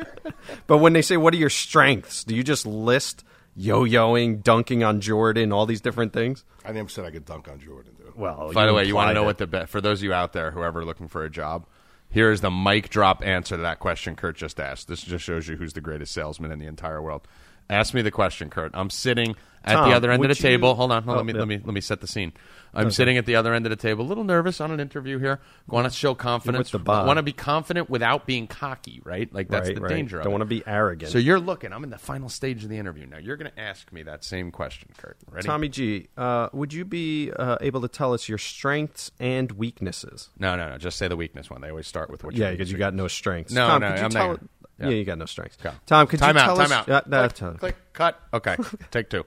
but when they say, "What are your strengths?" Do you just list yo-yoing, dunking on Jordan, all these different things? I never said I could dunk on Jordan, dude. Well, By the way, you want to know it. what the be- for those of you out there, whoever looking for a job, here is the mic drop answer to that question Kurt just asked. This just shows you who's the greatest salesman in the entire world. Ask me the question, Kurt. I'm sitting at Tom, the other end of the you- table. Hold on, hold on, Oh, let me yeah. let me let me set the scene. I'm sitting at the other end of the table, a little nervous on an interview here. Want to show confidence. Want to be confident without being cocky, right? Like that's Right, the right. danger. of Don't want to be arrogant. So you're looking. I'm in the final stage of the interview now. You're going to ask me that same question, Kurt. Ready? Tommy G, uh, would you be uh, able to tell us your strengths and weaknesses? No, no, no. Just say the weakness one. They always start with what. Yeah, because you got no strengths. No, Tom, no, I'm not- yeah. you got no strengths. Go. Tom, could time you out, tell time us? out. No, click, Tom. click, cut. Okay, take two.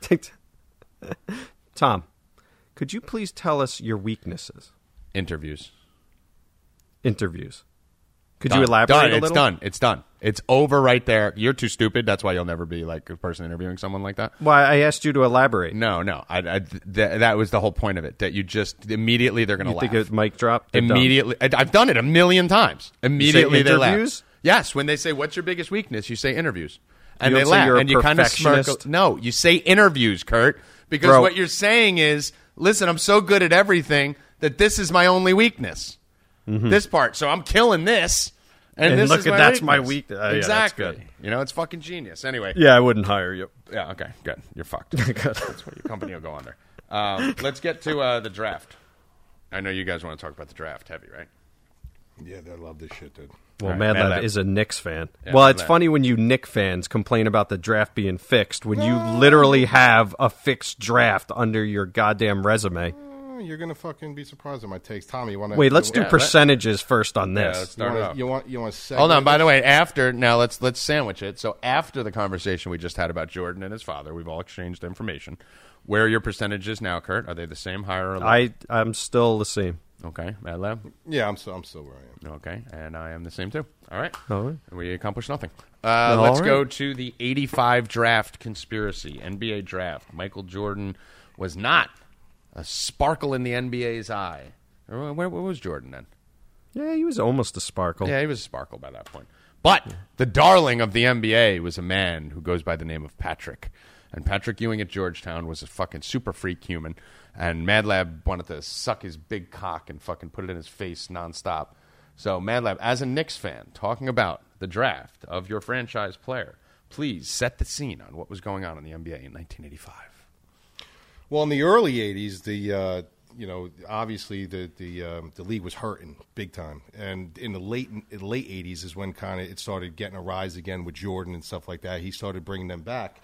Take- two. Tom, could you please tell us your weaknesses? Interviews. Interviews. Could Done. you elaborate Done. a little? It's done. It's done. It's over right there. You're too stupid. That's why you'll never be like a person interviewing someone like that. Why I asked you to elaborate. No, no. I, I, th- that was the whole point of it. That you just immediately they're going to you laugh. think it's mic drop? They're immediately. I- I've done it a million times. Immediately they laugh. Interviews? Yes, when they say what's your biggest weakness, you say interviews, and you they laugh, you're a and you kind of smirk. No, you say interviews, Kurt, because Bro. what you're saying is, listen, I'm so good at everything that this is my only weakness. This part, so I'm killing this. And, Mm-hmm. And this look is at- my that's my weakness. weak- uh, yeah, that's exactly. good. You know, it's fucking genius. Anyway, Yeah, I wouldn't hire you. yeah, okay, good. You're fucked. That's what your company will go under. Um, let's get to uh, the draft. I know you guys want to talk about the draft heavy, right? Yeah, they love this shit, dude. Well, All right, Mad Mad Lab Lab. is a Knicks fan. Yeah, well, it's Lab. funny when you Knick fans complain about the draft being fixed when you literally have a fixed draft under your goddamn resume. Oh, You're gonna fucking be surprised at my takes, Tommy. You want to Wait, let's do Yeah, let- percentages first on this. let's You start it want off. you want you want to Hold on. By the way, after now, let's let's sandwich it. So after the conversation we just had about Jordan and his father, we've all exchanged information. Where are your percentages now, Kurt? Are they the same, higher, or lower? I I'm still the same. Okay, Mad Lab. yeah, I'm still I'm still where I am. Okay, and I am the same too. All right, All right. we accomplished nothing. Uh, All let's right. go to the '85 draft conspiracy. NBA draft. Michael Jordan was not a sparkle in the NBA's eye. Where, where, where was Jordan then? Yeah, he was almost a sparkle. Yeah, he was a sparkle by that point. But the darling of the NBA was a man who goes by the name of Patrick. And Patrick Ewing at Georgetown was a fucking super freak human. And Mad Lab wanted to suck his big cock and fucking put it in his face nonstop. So, Mad Lab, as a Knicks fan, talking about the draft of your franchise player, please set the scene on what was going on in the NBA in 1985. Well, in the early '80s, the uh, you know obviously the the um, the league was hurting big time, and in the late in the late '80s is when kind of it started getting a rise again with Jordan and stuff like that. He started bringing them back,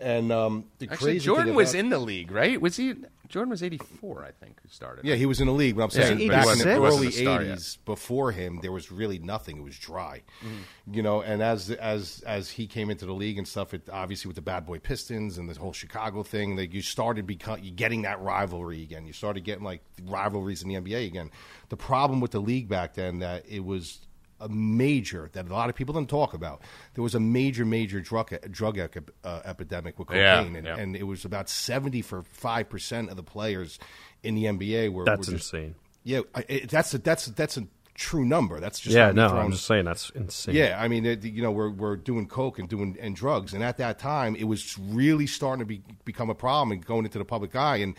and um, the Actually, crazy Jordan was in the league, right? Was he? Jordan was 84, I think, who started. Yeah, he was in the league. But I'm saying he back in the early a star yet. '80s, before him, there was really nothing. It was dry, Mm-hmm. you know. And as as as he came into the league and stuff, it obviously with the bad boy Pistons and the whole Chicago thing, that you started become you getting that rivalry again. You started getting like rivalries in the NBA again. The problem with the league back then that it was a major that a lot of people didn't talk about. There was a major, major drug drug ec- uh, epidemic with Yeah, cocaine, and, yeah. and it was about seventy for five percent of the players in the NBA were That's were just, insane. Yeah, I- it, that's a, that's that's a true number. That's just Yeah, no, thrown- I'm just saying that's insane. yeah, I mean, it, you know, we're we're doing coke and doing and drugs, and at that time, it was really starting to be, become a problem and going into the public eye. And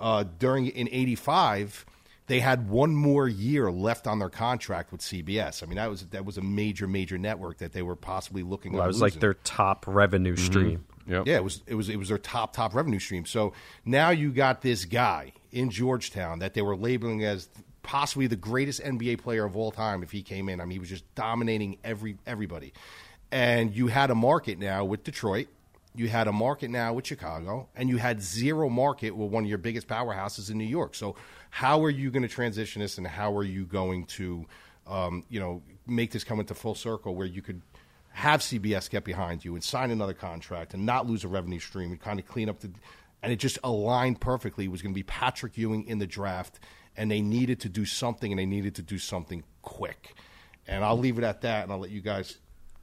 uh, during in '85, they had one more year left on their contract with CBS. I mean, that was that was a major, major network that they were possibly looking. Well, at that was like their top revenue mm-hmm. stream. Yep. Yeah, it was it was it was their top top revenue stream. So now you got this guy in Georgetown that they were labeling as possibly the greatest NBA player of all time if he came in. I mean, he was just dominating every everybody. And you had a market now with Detroit. You had a market now with Chicago, and you had zero market with one of your biggest powerhouses in New York. So, how are you going to transition this, and how are you going to, um, you know, make this come into full circle where you could have CBS get behind you and sign another contract and not lose a revenue stream and kind of clean up the and it just aligned perfectly. It was going to be Patrick Ewing in the draft, and they needed to do something, and they needed to do something quick. And I'll leave it at that, and I'll let you guys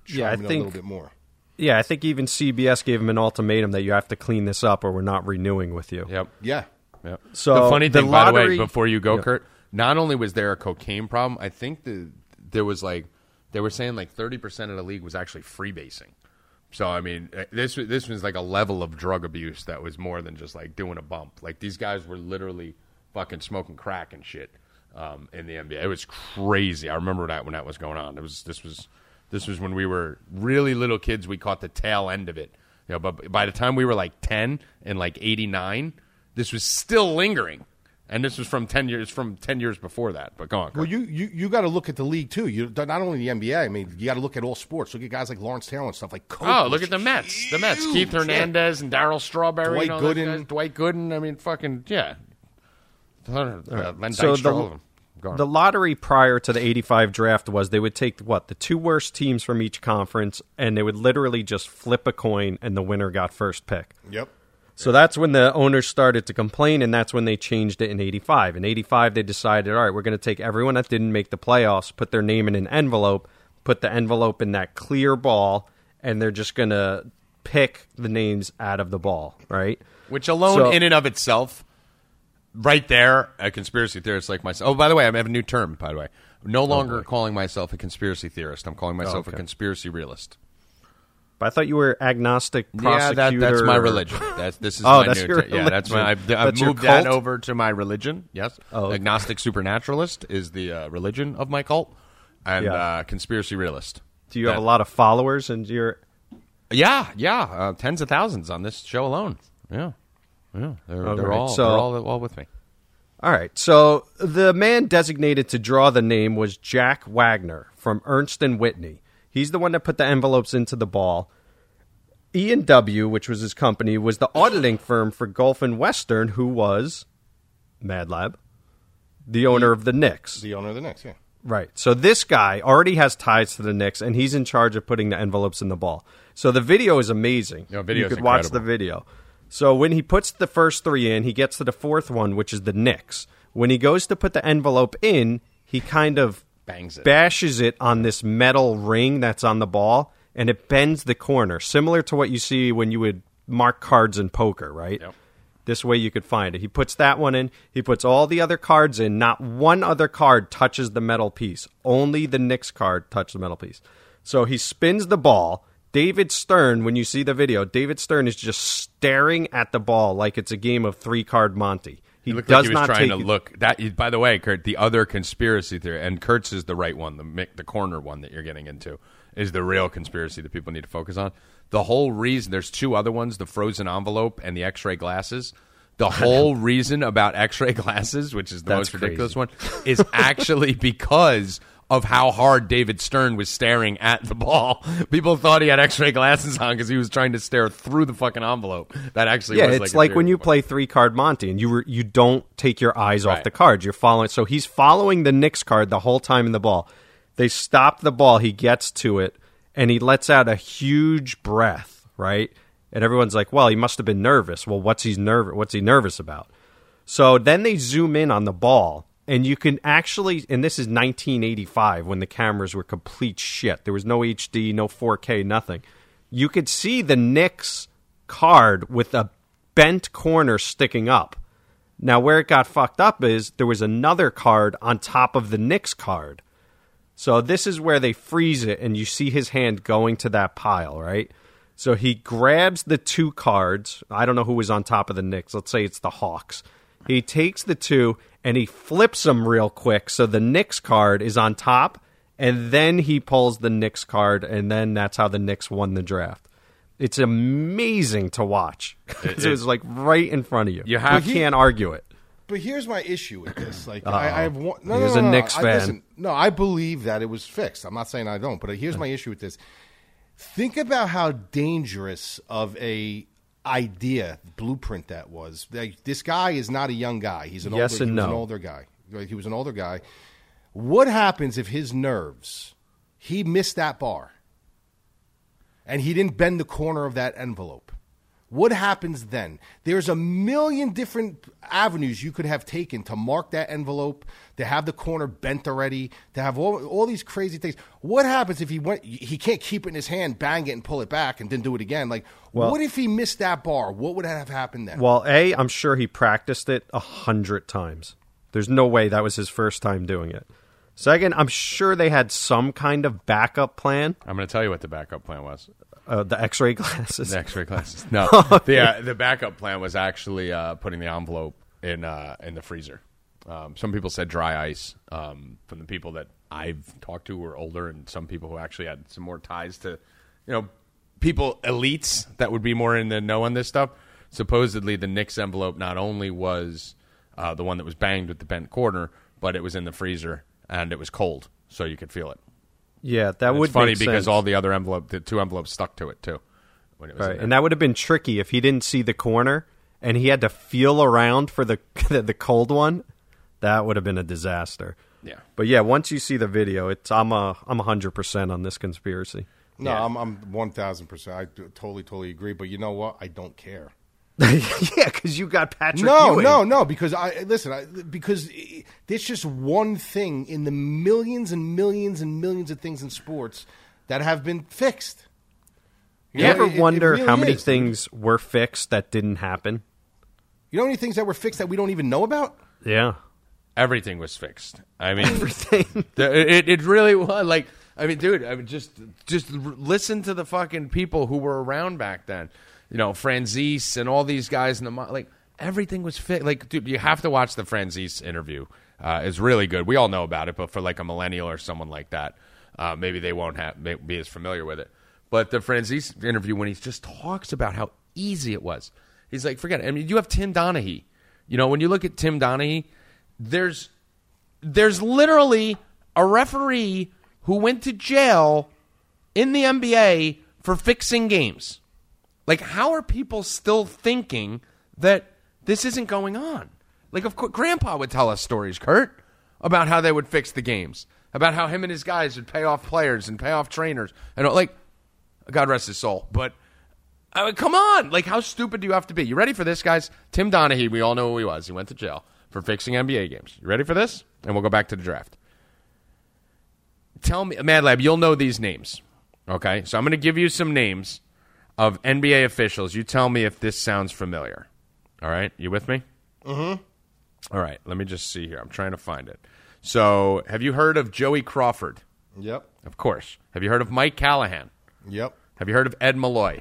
chime Yeah, I in a think- little bit more. Yeah, I think even CBS gave him an ultimatum that you have to clean this up or we're not renewing with you. Yep. Yeah, Yep. So, the funny the thing, by the way, before you go, Yeah. Kurt, not only was there a cocaine problem, I think the, there was like they were saying like thirty percent of the league was actually freebasing. So I mean, eh, this was- this was like a level of drug abuse that was more than just like doing a bump. Like these guys were literally fucking smoking crack and shit um, in the NBA. It was crazy. I remember that when that was going on. It was this was this was when we were really little kids. We caught the tail end of it. You know, but by the time we were like ten and like eighty nine, this was still lingering. And this was from ten years from ten years before that. But go on. Kurt. Well, you you, you got to look at the league too. You not only the NBA. I mean, you got to look at all sports. Look at guys like Lawrence Taylor and stuff like. Coke Oh, look at the Mets. The Mets. huge. Keith Hernandez and Darryl Strawberry. Dwight and all those Gooden. guys. Dwight Gooden. I mean, fucking, yeah. Uh, Len So the- all of them. Go on. The lottery prior to the 85 draft was they would take what the two worst teams from each conference and they would literally just flip a coin and the winner got first pick. Yep. So that's when the owners started to complain, and that's when they changed it in 85. In 85, they decided, all right, we're going to take everyone that didn't make the playoffs, put their name in an envelope, put the envelope in that clear ball, and they're just going to pick the names out of the ball, right? Which alone, So- in and of itself, right there, a conspiracy theorist like myself. Oh, by the way, I have a new term. By the way, no oh, longer calling myself a conspiracy theorist. I'm calling myself oh, a okay. conspiracy realist. But I thought you were agnostic Yeah, prosecutor. that, that's my religion. That's this is Oh, my that's new your ter- yeah. That's my. I've, religion. I've moved that over to my religion. Yes, Oh, okay. agnostic supernaturalist is the uh, religion of my cult, and Yeah. uh, conspiracy realist. Do you have a lot of followers and you're Yeah, yeah, uh, tens of thousands on this show alone. Yeah, yeah, they're, All they're right, all so- they're all, all with me. All right. So the man designated to draw the name was Jack Wagner from Ernst and Whinney. He's the one that put the envelopes into the ball. E and W, which was his company, was the auditing firm for Gulf and Western, who was Mad Lab, the owner of the Knicks. The owner of the Knicks. Yeah. Right. So this guy already has ties to the Knicks, and he's in charge of putting the envelopes in the ball. So the video is amazing. Yeah, video you could watch the video. So when he puts the first three in, he gets to the fourth one, which is the Knicks. When he goes to put the envelope in, he kind of Bangs it. bashes it on this metal ring that's on the ball, and it bends the corner, similar to what you see when you would mark cards in poker, right? Yep. This way you could find it. He puts that one in. He puts all the other cards in. Not one other card touches the metal piece. Only the Knicks card touched the metal piece. So he spins the ball. David Stern, when you see the video, David Stern is just staring at the ball like it's a game of three card Monty. He looked does like he was not trying to it- look that. By the way, Kurt, the other conspiracy theory, and Kurt's is the right one. The the corner one that you're getting into is the real conspiracy that people need to focus on. The whole reason there's two other ones: the frozen envelope and the X-ray glasses. The whole reason about X-ray glasses, which is the That's most ridiculous crazy. one, is actually because of how hard David Stern was staring at the ball. People thought he had X-ray glasses on because he was trying to stare through the fucking envelope. That actually, Yeah, it's a like when you point. play three card Monty and you were, you don't take your eyes off Right. the cards. You're following. So he's following the Knicks card the whole time in the ball. They stop the ball. He gets to it and he lets out a huge breath. Right, and everyone's like, "Well, he must have been nervous." Well, what's he nervous? What's he nervous about? So then they zoom in on the ball, and you can actually, and this is 1985 when the cameras were complete shit. There was no HD, no 4K, nothing. You could see the Knicks card with a bent corner sticking up. Now, where it got fucked up is there was another card on top of the Knicks card. So this is where they freeze it, and you see his hand going to that pile, right? So he grabs the two cards. I don't know who was on top of the Knicks. Let's say it's the Hawks. He takes the two and he flips them real quick. So the Knicks card is on top, and then he pulls the Knicks card, and then that's how the Knicks won the draft. It's amazing to watch 'Cause it, was like right in front of you. You have- you can't argue it. But here's my issue with this. Like, I, I have one. No, Here's no, a no, no, Knicks I, fan. listen, no, I believe that it was fixed. I'm not saying I don't, but here's my issue with this. Think about how dangerous of a idea blueprint that was. Like, this guy is not a young guy. He's an Yes older, and was an no. older guy. Like, He was an older guy. What happens if his nerves? He missed that bar, and he didn't bend the corner of that envelope. What happens then? There's a million different avenues you could have taken to mark that envelope, to have the corner bent already, to have all, all these crazy things. What happens if he went? He can't keep it in his hand, bang it, and pull it back, and then do it again. Like, Well- what if he missed that bar? What would have happened then? Well, A, I'm sure he practiced it a hundred times. There's no way that was his first time doing it. Second, I'm sure they had some kind of backup plan. I'm going to tell you what the backup plan was. Uh, the X-ray glasses. The X-ray glasses. No, the uh, the backup plan was actually uh, putting the envelope in uh, in the freezer. Um, some people said dry ice. Um, from the people that I've talked to who are older, and some people who actually had some more ties to, you know, people elites that would be more in the know on this stuff. Supposedly, the Knicks envelope not only was uh, the one that was banged with the bent corner, but it was in the freezer and it was cold, so you could feel it. Yeah, that It's would funny make because sense. all the other envelope, the two envelopes stuck to it too. When it was Right, and that would have been tricky if he didn't see the corner and he had to feel around for the the cold one. That would have been a disaster. Yeah. But yeah, once you see the video, it's I'm a I'm hundred percent on this conspiracy. no, yeah. I'm I'm one thousand percent. I totally totally agree. But you know what? I don't care. yeah, because you got Patrick. No, Ewing. no, no. Because I listen. I, because i- there's just one thing in the millions and millions and millions of things in sports that have been fixed. You ever it- it wonder really how many is. things were fixed that didn't happen? You know any things that were fixed that we don't even know about? Yeah, everything was fixed. I mean, everything. the- it, it really was like. I mean, dude, I mean, just just listen to the fucking people who were around back then. You know, Franzese and all these guys in the like everything was fixed. Like, dude, you have to watch the Franzese interview. Uh, it's really good. We all know about it, but for like a millennial or someone like that, uh, maybe they won't have may- be as familiar with it. But the Franzese interview, when he just talks about how easy it was, he's like, forget it. I mean, you have Tim Donaghy. You know, when you look at Tim Donaghy, there's there's literally a referee who went to jail in the NBA for fixing games. Like, how are people still thinking that this isn't going on? Like, of course, Grandpa would tell us stories, Kurt, about how they would fix the games, about how him and his guys would pay off players and pay off trainers, and like, God rest his soul. But I mean, come on, like, how stupid do you have to be? You ready for this, guys? Tim Donaghy, we all know who he was. He went to jail for fixing NBA games. You ready for this? And we'll go back to the draft. Tell me, Mad Lab, you'll know these names. Okay, so I'm going to give you some names of NBA officials. You tell me if this sounds familiar. All right, you with me? Mm-hmm. All right, let me just see here. I'm trying to find it. So, have you heard of Joey Crawford? Yep. Of course. Have you heard of Mike Callahan? Yep. Have you heard of Ed Malloy?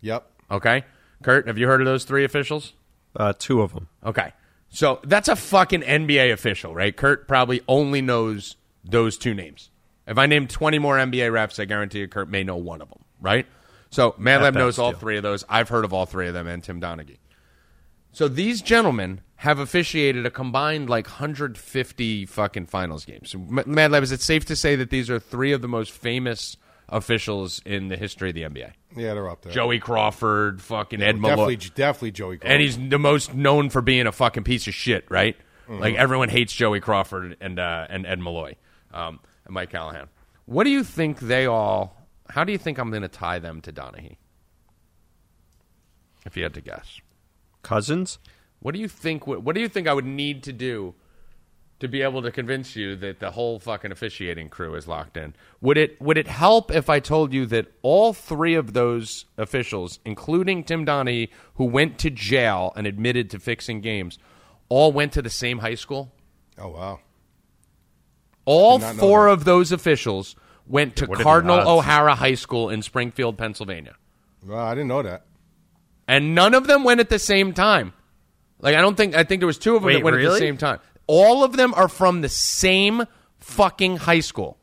Yep. Okay, Kurt, have you heard of those three officials? Uh, two of them. Okay. So that's a fucking NBA official, right? Kurt probably only knows those two names. If I name 20 more NBA refs, I guarantee you Kurt may know one of them, right? So Mad Lab knows all three of those. I've heard of all three of them and Tim Donaghy. So these gentlemen have officiated a combined like 150 fucking finals games. Mad Lab, is it safe to say that these are three of the most famous officials in the history of the NBA? Yeah, they're up there. Joey Crawford, fucking Ed Malloy. definitely, definitely Joey. Crawford. And he's the most known for being a fucking piece of shit, right? Like everyone hates Joey Crawford and uh, and Ed Malloy um, and Mike Callahan. What do you think they all? How do you think I'm going to tie them to Donaghy? If you had to guess, Cousins. what do you think? What, do you think I would need to do to be able to convince you that the whole fucking officiating crew is locked in? Would it would it help if I told you that all three of those officials, including Tim Donaghy, who went to jail and admitted to fixing games, all went to the same high school? oh wow. All Did not know four of those officials went to What are the Cardinal? O'Hara High School in Springfield, Pennsylvania. Well, I didn't know that. and none of them went at the same time. Like I don't think I think there was two of them Wait, that went at the same time. All of them are from the same fucking high school.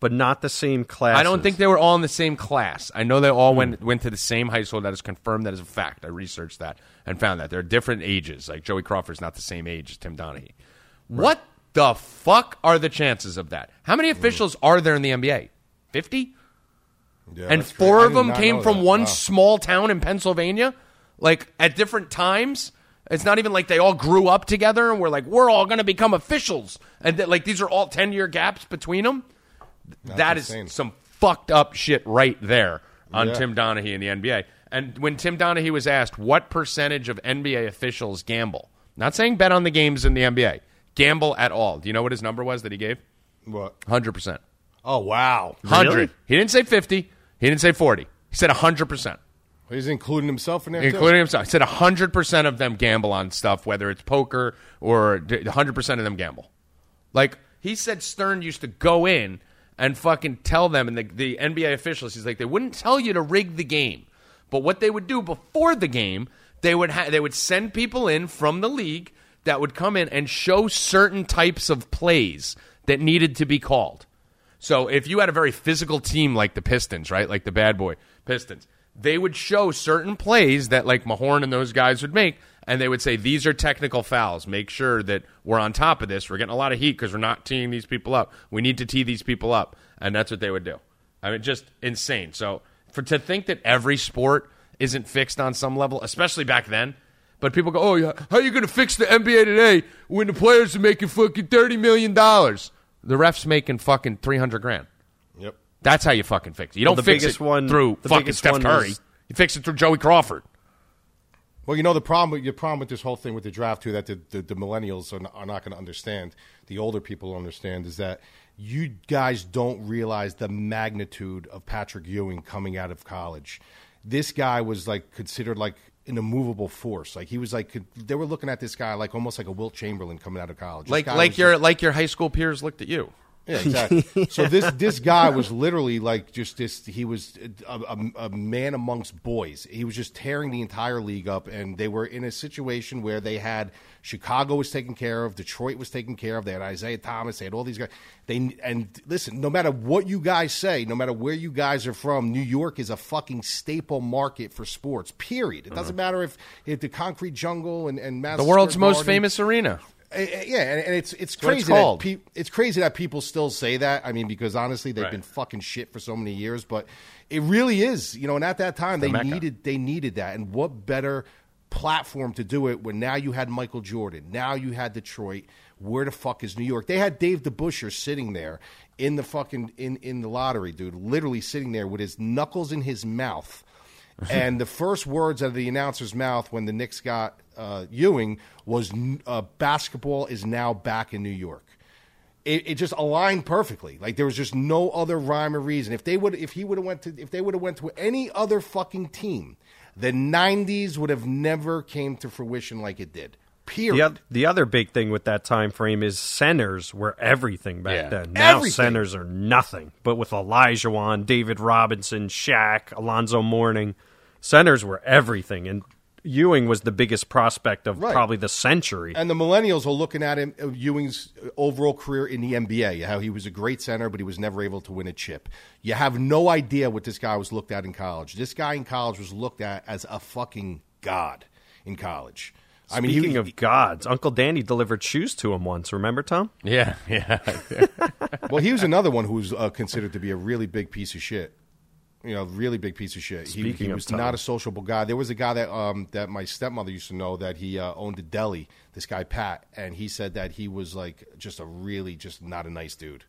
but not the same class. I don't think they were all in the same class. I know they all hmm. went went to the same high school. That is confirmed. That is a fact. I researched that and found that there are different ages. Like Joey Crawford's not the same age as Tim Donaghy. What the fuck are the chances of that? How many officials mm. are there in the NBA? Fifty. Yeah, and that's crazy. four of them came from that. one Wow. small town in Pennsylvania, like at different times. It's not even like they all grew up together and were like, we're all going to become officials. And that, like, these are all 10 year gaps between them. that is insane. some fucked up shit right there on Yeah. Tim Donaghy in the NBA. And when Tim Donaghy was asked what percentage of NBA officials gamble, not saying bet on the games in the NBA, gamble at all. Do you know what his number was that he gave? What? Hundred percent. Oh wow, Hundred. He didn't say fifty. He didn't say forty. He said hundred percent. he's including himself in there. too? including himself. He said 100% of them gamble on stuff, whether it's poker or 100% of them gamble. Like, he said Stern used to go in and fucking tell them, and the, the NBA officials, he's like, they wouldn't tell you to rig the game. But what they would do before the game, they would, ha- they would send people in from the league that would come in and show certain types of plays that needed to be called. So if you had a very physical team like the Pistons, right, like the bad boy Pistons, they would show certain plays that like Mahorn and those guys would make, and they would say these are technical fouls. Make sure that we're on top of this. We're getting a lot of heat because we're not teeing these people up. We need to tee these people up, and that's what they would do. I mean, just insane. So for to think that every sport isn't fixed on some level, especially back then. But people go, "Oh, yeah, how are you going to fix the NBA today when the players are making fucking thirty million dollars? The refs making fucking three hundred grand." Yep. That's how you fucking fix it. You don't the fix biggest it one- through the fucking biggest Steph one Curry. is- you fix it through Joey Crawford. Well, you know the problem. with- The problem with this whole thing with the draft too that the, the, the millennials are not, are not going to understand. The older people understand is that you guys don't realize the magnitude of Patrick Ewing coming out of college. This guy was like considered like an immovable force. Like he was like they were looking at this guy like almost like a Wilt Chamberlain coming out of college. This Like like was your like your high school peers looked at you. Yeah, exactly. so this this guy was literally like just this. He was a, a, a man amongst boys. He was just tearing the entire league up, and they were in a situation where they had Chicago was taken care of, Detroit was taken care of. They had Isiah Thomas. They had all these guys. They and listen, no matter what you guys say, no matter where you guys are from, New York is a fucking staple market for sports. Period. It doesn't uh-huh. matter if if the concrete jungle and and The world's Square most famous arena. Yeah, and, and it's it's it's crazy that pe- it's crazy that people still say that. I mean, because honestly, they've Right. been fucking shit for so many years, but it really is. You know, and at that time, they Mecca. needed they needed that, and what better platform to do it when now you had Michael Jordan, now you had Detroit. Where the fuck is New York? They had Dave DeBusschere sitting there in the fucking in in the lottery, dude, literally sitting there with his knuckles in his mouth. and the first words out of the announcer's mouth when the Knicks got uh, Ewing was uh, "basketball is now back in New York." It, it just aligned perfectly. Like there was just no other rhyme or reason. If they would, if he would have went to, if they would have went to any other fucking team, the '90s would have never came to fruition like it did. Period. The, the other big thing with that time frame is centers were everything back Yeah. then. Now Everything. centers are nothing. But with Olajuwon, David Robinson, Shaq, Alonzo Mourning, centers were everything. And Ewing was the biggest prospect of Right. probably the century. And the millennials are looking at him, uh, Ewing's overall career in the NBA, how he was a great center, but he was never able to win a chip. You have no idea what this guy was looked at in college. This guy in college was looked at as a fucking god in college. I mean, Speaking he, of gods, Uncle Danny delivered shoes to him once. Remember, Tom? Yeah, yeah. well, he was another one who was uh, considered to be a really big piece of shit. You know, really big piece of shit. He, Speaking he of was Tom. not a sociable guy. There was a guy that um, that my stepmother used to know that he uh, owned a deli. This guy Pat, and he said that he was like just a really just not a nice dude.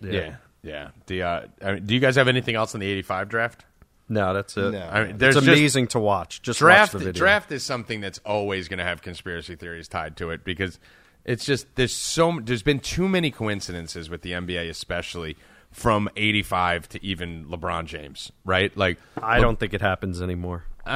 yeah, yeah. The, uh, I mean, do you guys have anything else in the '85 draft? No, that's it. No. I mean, there's it's just- amazing to watch. Just draft watch the video. draft is something that's always going to have conspiracy theories tied to it because it's just there's so there's been too many coincidences with the NBA especially from 85 to even LeBron James right like I don't think it happens anymore. uh,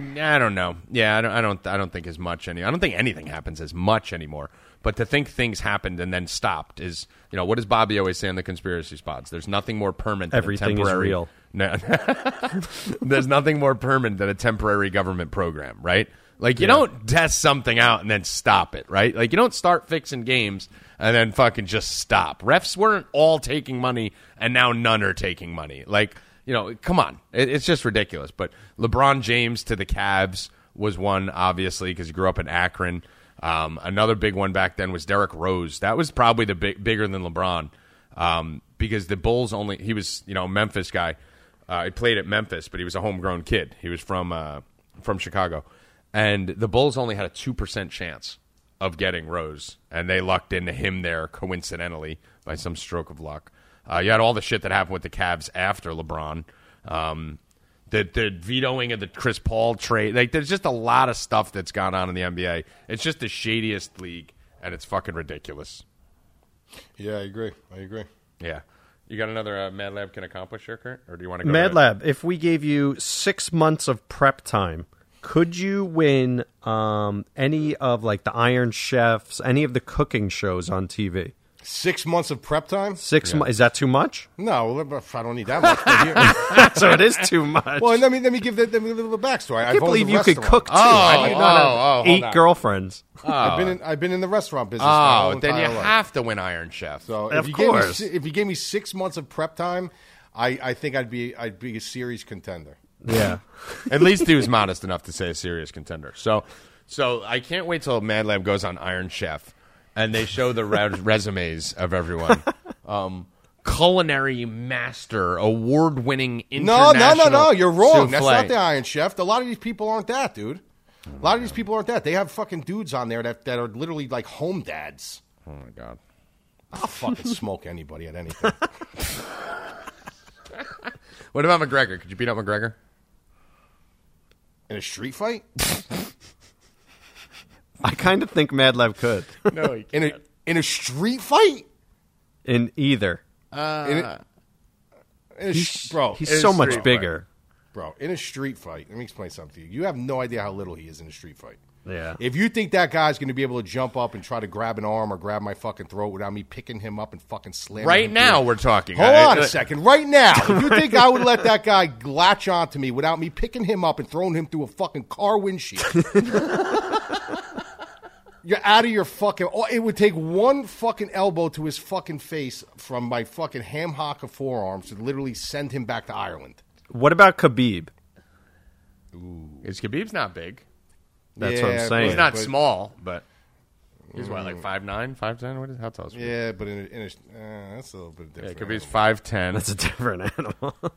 I don't know yeah I don't I don't I don't think as much any I don't think anything happens as much anymore but to think things happened and then stopped is you know what does Bobby always say on the conspiracy spots there's nothing more permanent than Everything is temporary real. No, there's nothing more permanent than a temporary government program, right? Like you don't test something out and then stop it, right? Like you don't start fixing games and then fucking just stop. Refs weren't all taking money and now none are taking money. Like you know, come on, it, it's just ridiculous. But LeBron James to the Cavs was one, obviously, because he grew up in Akron. Um, another big one back then was Derrick Rose. That was probably the big, bigger than LeBron um, because the Bulls only he was you know Memphis guy. Uh, he played at Memphis, but he was a homegrown kid. He was from uh, from Chicago, and the Bulls only had a two percent chance of getting Rose, and they lucked into him there coincidentally by some stroke of luck. Uh, you had all the shit that happened with the Cavs after LeBron. Um, the the vetoing of the Chris Paul trade. Like, there's just a lot of stuff that's gone on in the NBA. It's just the shadiest league, and it's fucking ridiculous. Yeah, I agree. I agree. Yeah. You got another uh, Mad Lab can accomplish here, Kurt? Or do you want to go Mad to- Lab, if we gave you six months of prep time, could you win um, any of like the Iron Chefs, any of the cooking shows on TV? Six months of prep time? Six mo- is that too much? No, I don't need that much. but so it is too much. well, let me let me give the, let me give a little backstory. I can't believe you could cook too. Oh, How do you not oh, have oh, hold eight girlfriends. I've been in, oh. I've been in the restaurant business. my Oh, whole then you life. have to win Iron Chef. So if Of you gave me course. if you gave me six months of prep time, I, I think I'd be I'd be a serious contender. Yeah. At least he was modest enough to say a serious contender. So, so I can't wait till Mad Lab goes on Iron Chef and they show the res- resumes of everyone. Um, culinary master, award-winning No, international. no, no, no. You're wrong. That's not the Iron Chef. A lot of these people aren't that, dude. A lot of these people aren't that. They have fucking dudes on there that, that are literally like home dads. Oh my god. I'll fucking smoke anybody at anything. What about McGregor? Could you beat up McGregor? In a street fight? I kind of think Mad Lab could. No, he In a in a street fight? In either. Uh, in a, in a sh- bro, He's so street much fight. bigger. Bro, in a street fight, let me explain something to you. You have no idea how little he is in a street fight. Yeah. If you think that guy's going to be able to jump up and try to grab an arm or grab my fucking throat without me picking him up and fucking slamming Right him now, through- we're talking. Hold I- on a second. Right now, if you think I would let that guy latch onto me without me picking him up and throwing him through a fucking car windshield, you're out of your fucking. oh, It would take one fucking elbow to his fucking face from my fucking ham hock of forearms to literally send him back to Ireland. What about Khabib? Is Khabib's not big. That's what I'm Yeah, saying. He's not but- small, but he's what, like 5'9", 5'10"? What is how tall is he? Yeah, but in a, in a uh, that's a little bit Yeah, different. Khabib's 5'10". That's a different animal.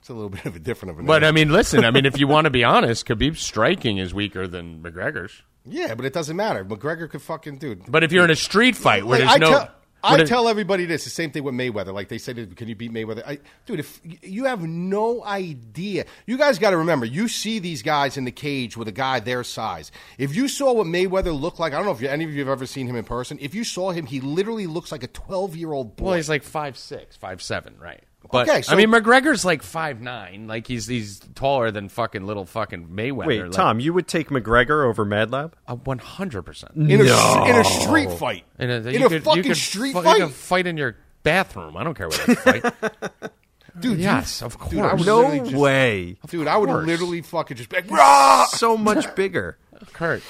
It's a little bit of a different of an. But I mean, listen. I mean, if you want to be honest, Khabib's striking is weaker than McGregor's. Yeah, but it doesn't matter. McGregor could fucking dude. But if you're in a street fight where Like, there's I no, tell, I there's- tell everybody this. The same thing with Mayweather. Like they said, can you beat Mayweather? I, dude, if you have no idea, you guys got to remember. You see these guys in the cage with a guy their size. If you saw what Mayweather looked like, I don't know if you, any of you have ever seen him in person. If you saw him, he literally looks like a twelve-year-old boy. well, he's like five six, five seven, right? But Okay, so- I mean, McGregor's like five nine. Like he's he's taller than fucking little fucking Mayweather. Wait, like, Tom, you would take McGregor over Mad Lab? one hundred percent. in a in a street fight. In a, in you a could, fucking you could street fu- fight, You can fight in your bathroom. I don't care what you fight. dude. yes, of course. Dude, I would No literally just- way. Dude, I would literally fucking just be like, ah! "Rah!" So much bigger. Kurt,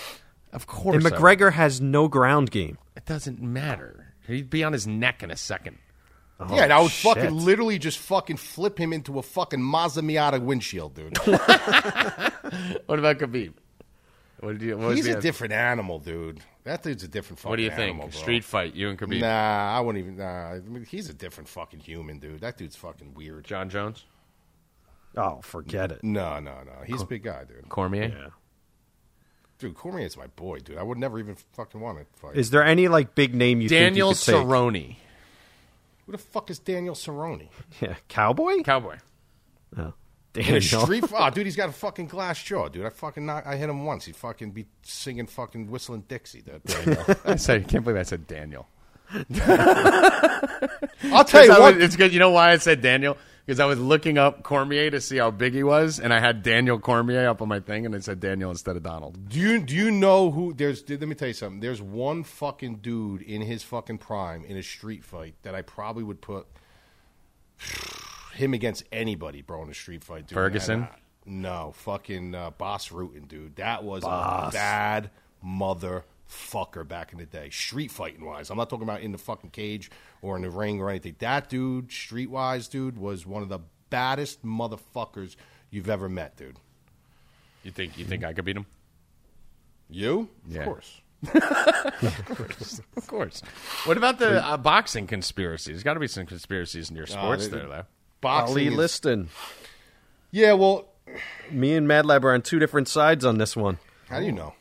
of course. And McGregor has no ground game. it doesn't matter. He'd be on his neck in a second. Yeah, and I would oh, shit. fucking literally just fucking flip him into a fucking Mazda Miata windshield, dude. What about Khabib? What do you? What He's the- a different animal, dude. That dude's a different fucking What do you think? animal, bro. Street fight, you and Khabib. Nah, I wouldn't even. Nah, I mean, he's a different fucking human, dude. That dude's fucking weird. Jon Jones, Oh, forget it. No, no, no. He's a big guy, dude. Cormier. Yeah. Dude, Cormier's my boy, dude. I would never even fucking want to fight. Is there any like big name you Daniel think you could take? Cerrone, Who the fuck is Daniel Cerrone? Yeah, cowboy. cowboy. oh. Daniel. street, oh, dude, he's got a fucking glass jaw, dude. I fucking knock, I hit him once. He fucking be singing fucking whistling Dixie. Dude. I said, I can't believe I said Daniel. I'll tell you what. it's good. You know why I said Daniel? Because I was looking up Cormier to see how big he was, and I had Daniel Cormier up on my thing, and it said Daniel instead of Donald. Do you do you know who? There's. Let me tell you something. There's one fucking dude in his fucking prime in a street fight that I probably would put him against anybody, bro, in a street fight. Dude. Ferguson? Uh, no, fucking uh, Bas Rutten, dude. That was a bad motherfucker back in the day, street fighting wise. I'm not talking about in the fucking cage or in the ring or anything. That dude, street wise, dude, was one of the baddest motherfuckers you've ever met, dude. You think you think I could beat him? You? Yeah. Of course. Of course. What about the uh, boxing conspiracy? There's got to be some conspiracies in your sports they- there, though. Boxing Ali is- Liston. Yeah, well, Me and Mad Lab are on two different sides on this one. how do you know?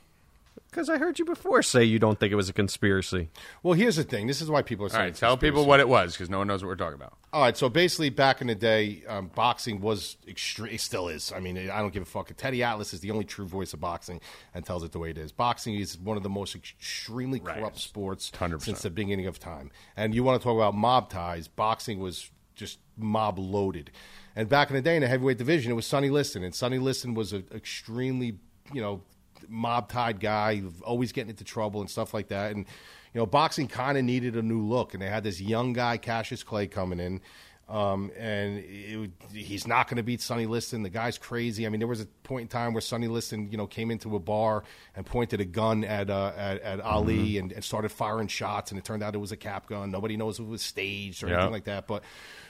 Because I heard you before say you don't think it was a conspiracy. Well, here's the thing. This is why people are All saying right, it's tell conspiracy. people what it was because no one knows what we're talking about. All right, so basically, back in the day, um, boxing was extreme. Still is. I mean, I don't give a fuck. Teddy Atlas is the only true voice of boxing and tells it the way it is. Boxing is one of the most extremely corrupt sports 100%. since the beginning of time. And you want to talk about mob ties? Boxing was just mob loaded. And back in the day, in the heavyweight division, it was Sonny Liston, and Sonny Liston was an extremely, you know, mob tied guy, always getting into trouble and stuff like that. And you know, boxing kind of needed a new look, and they had this young guy, Cassius Clay, coming in. Um, and it, he's not going to beat Sonny Liston. The guy's crazy. I mean, there was a point in time where Sonny Liston, you know, came into a bar and pointed a gun at uh, at, at Ali and, and started firing shots, and it turned out it was a cap gun. Nobody knows if it was staged or Yeah. anything like that. But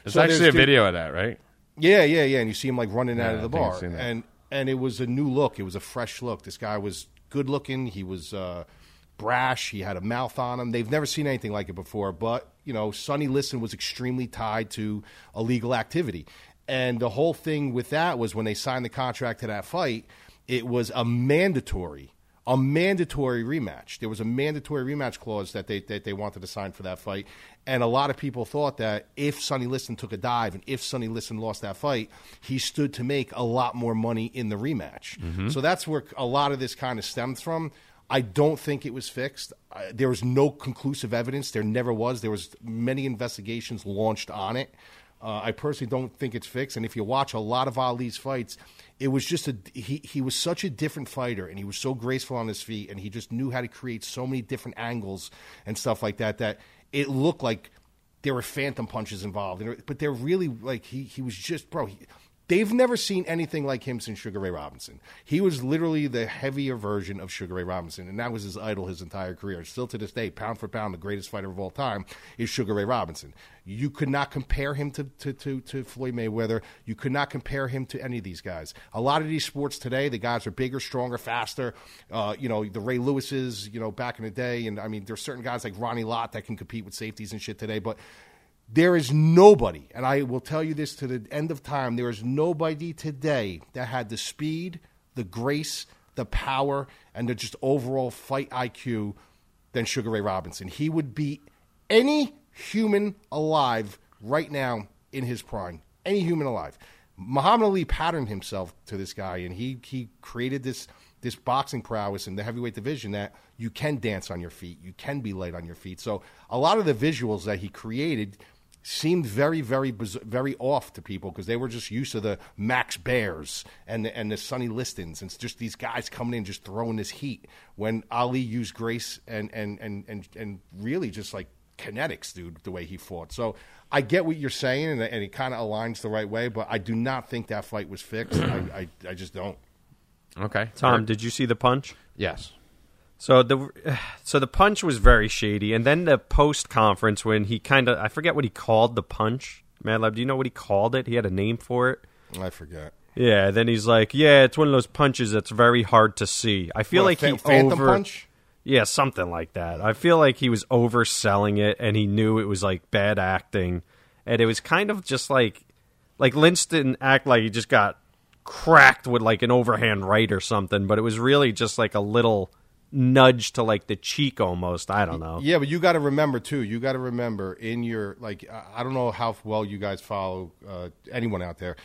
There's so actually a video of that, right? yeah, yeah, yeah. And you see him like running out of the I bar, and and it was a new look. It was a fresh look. This guy was good looking. He was uh, brash. He had a mouth on him. They've never seen anything like it before. But you know, Sonny Liston was extremely tied to illegal activity, and the whole thing with that was when they signed the contract to that fight, it was a mandatory. A mandatory rematch. There was a mandatory rematch clause that they that they wanted to sign for that fight, and a lot of people thought that if Sonny Liston took a dive and if Sonny Liston lost that fight, he stood to make a lot more money in the rematch. So that's where a lot of this kind of stems from. I don't think it was fixed. I, there was no conclusive evidence. There never was. There was many investigations launched on it. Uh, I personally don't think it's fixed. And if you watch a lot of Ali's fights, it was just a he. He was such a different fighter, and he was so graceful on his feet, and he just knew how to create so many different angles and stuff like that. That it looked like there were phantom punches involved, but they're really like he. He was just bro. He, They've never seen anything like him since Sugar Ray Robinson. He was literally the heavier version of Sugar Ray Robinson, and that was his idol his entire career. Still to this day, pound for pound, the greatest fighter of all time is Sugar Ray Robinson. You could not compare him to, to, to, to Floyd Mayweather. You could not compare him to any of these guys. A lot of these sports today, the guys are bigger, stronger, faster. Uh, you know, the Ray Lewises, you know, back in the day, and I mean, there's certain guys like Ronnie Lott that can compete with safeties and shit today, but there is nobody, and I will tell you this to the end of time, there is nobody today that had the speed, the grace, the power, and the just overall fight IQ than Sugar Ray Robinson. He would beat any human alive right now in his prime. Any human alive. Muhammad Ali patterned himself to this guy, and he, he created this this boxing prowess in the heavyweight division that you can dance on your feet, you can be light on your feet. So a lot of the visuals that he created seemed very, very, very off to people because they were just used to the Max Baers and the, and the Sonny Listons and just these guys coming in just throwing this heat. When Ali used grace and and and and, and really just like kinetics, dude, the way he fought. So I get what you're saying, and, and it kind of aligns the right way. But I do not think that fight was fixed. I, I I just don't. Okay. Tom, did you see the punch? Yes. So the so the punch was very shady, and then the post conference when he kind of I forget what he called the punch. Mad Lab, do you know what he called it? He had a name for it. I forget. Yeah. Then he's like, "Yeah, it's one of those punches that's very hard to see." I feel What, like Phan- he Phantom over punch. yeah something like that. I feel like he was overselling it, and he knew it was like bad acting, and it was kind of just like like Lynch didn't act like he just got cracked with like an overhand right or something, but it was really just like a little nudge to like the cheek almost. I don't know. Yeah, but you got to remember too. You got to remember in your like I- don't know how well you guys follow uh, anyone out there.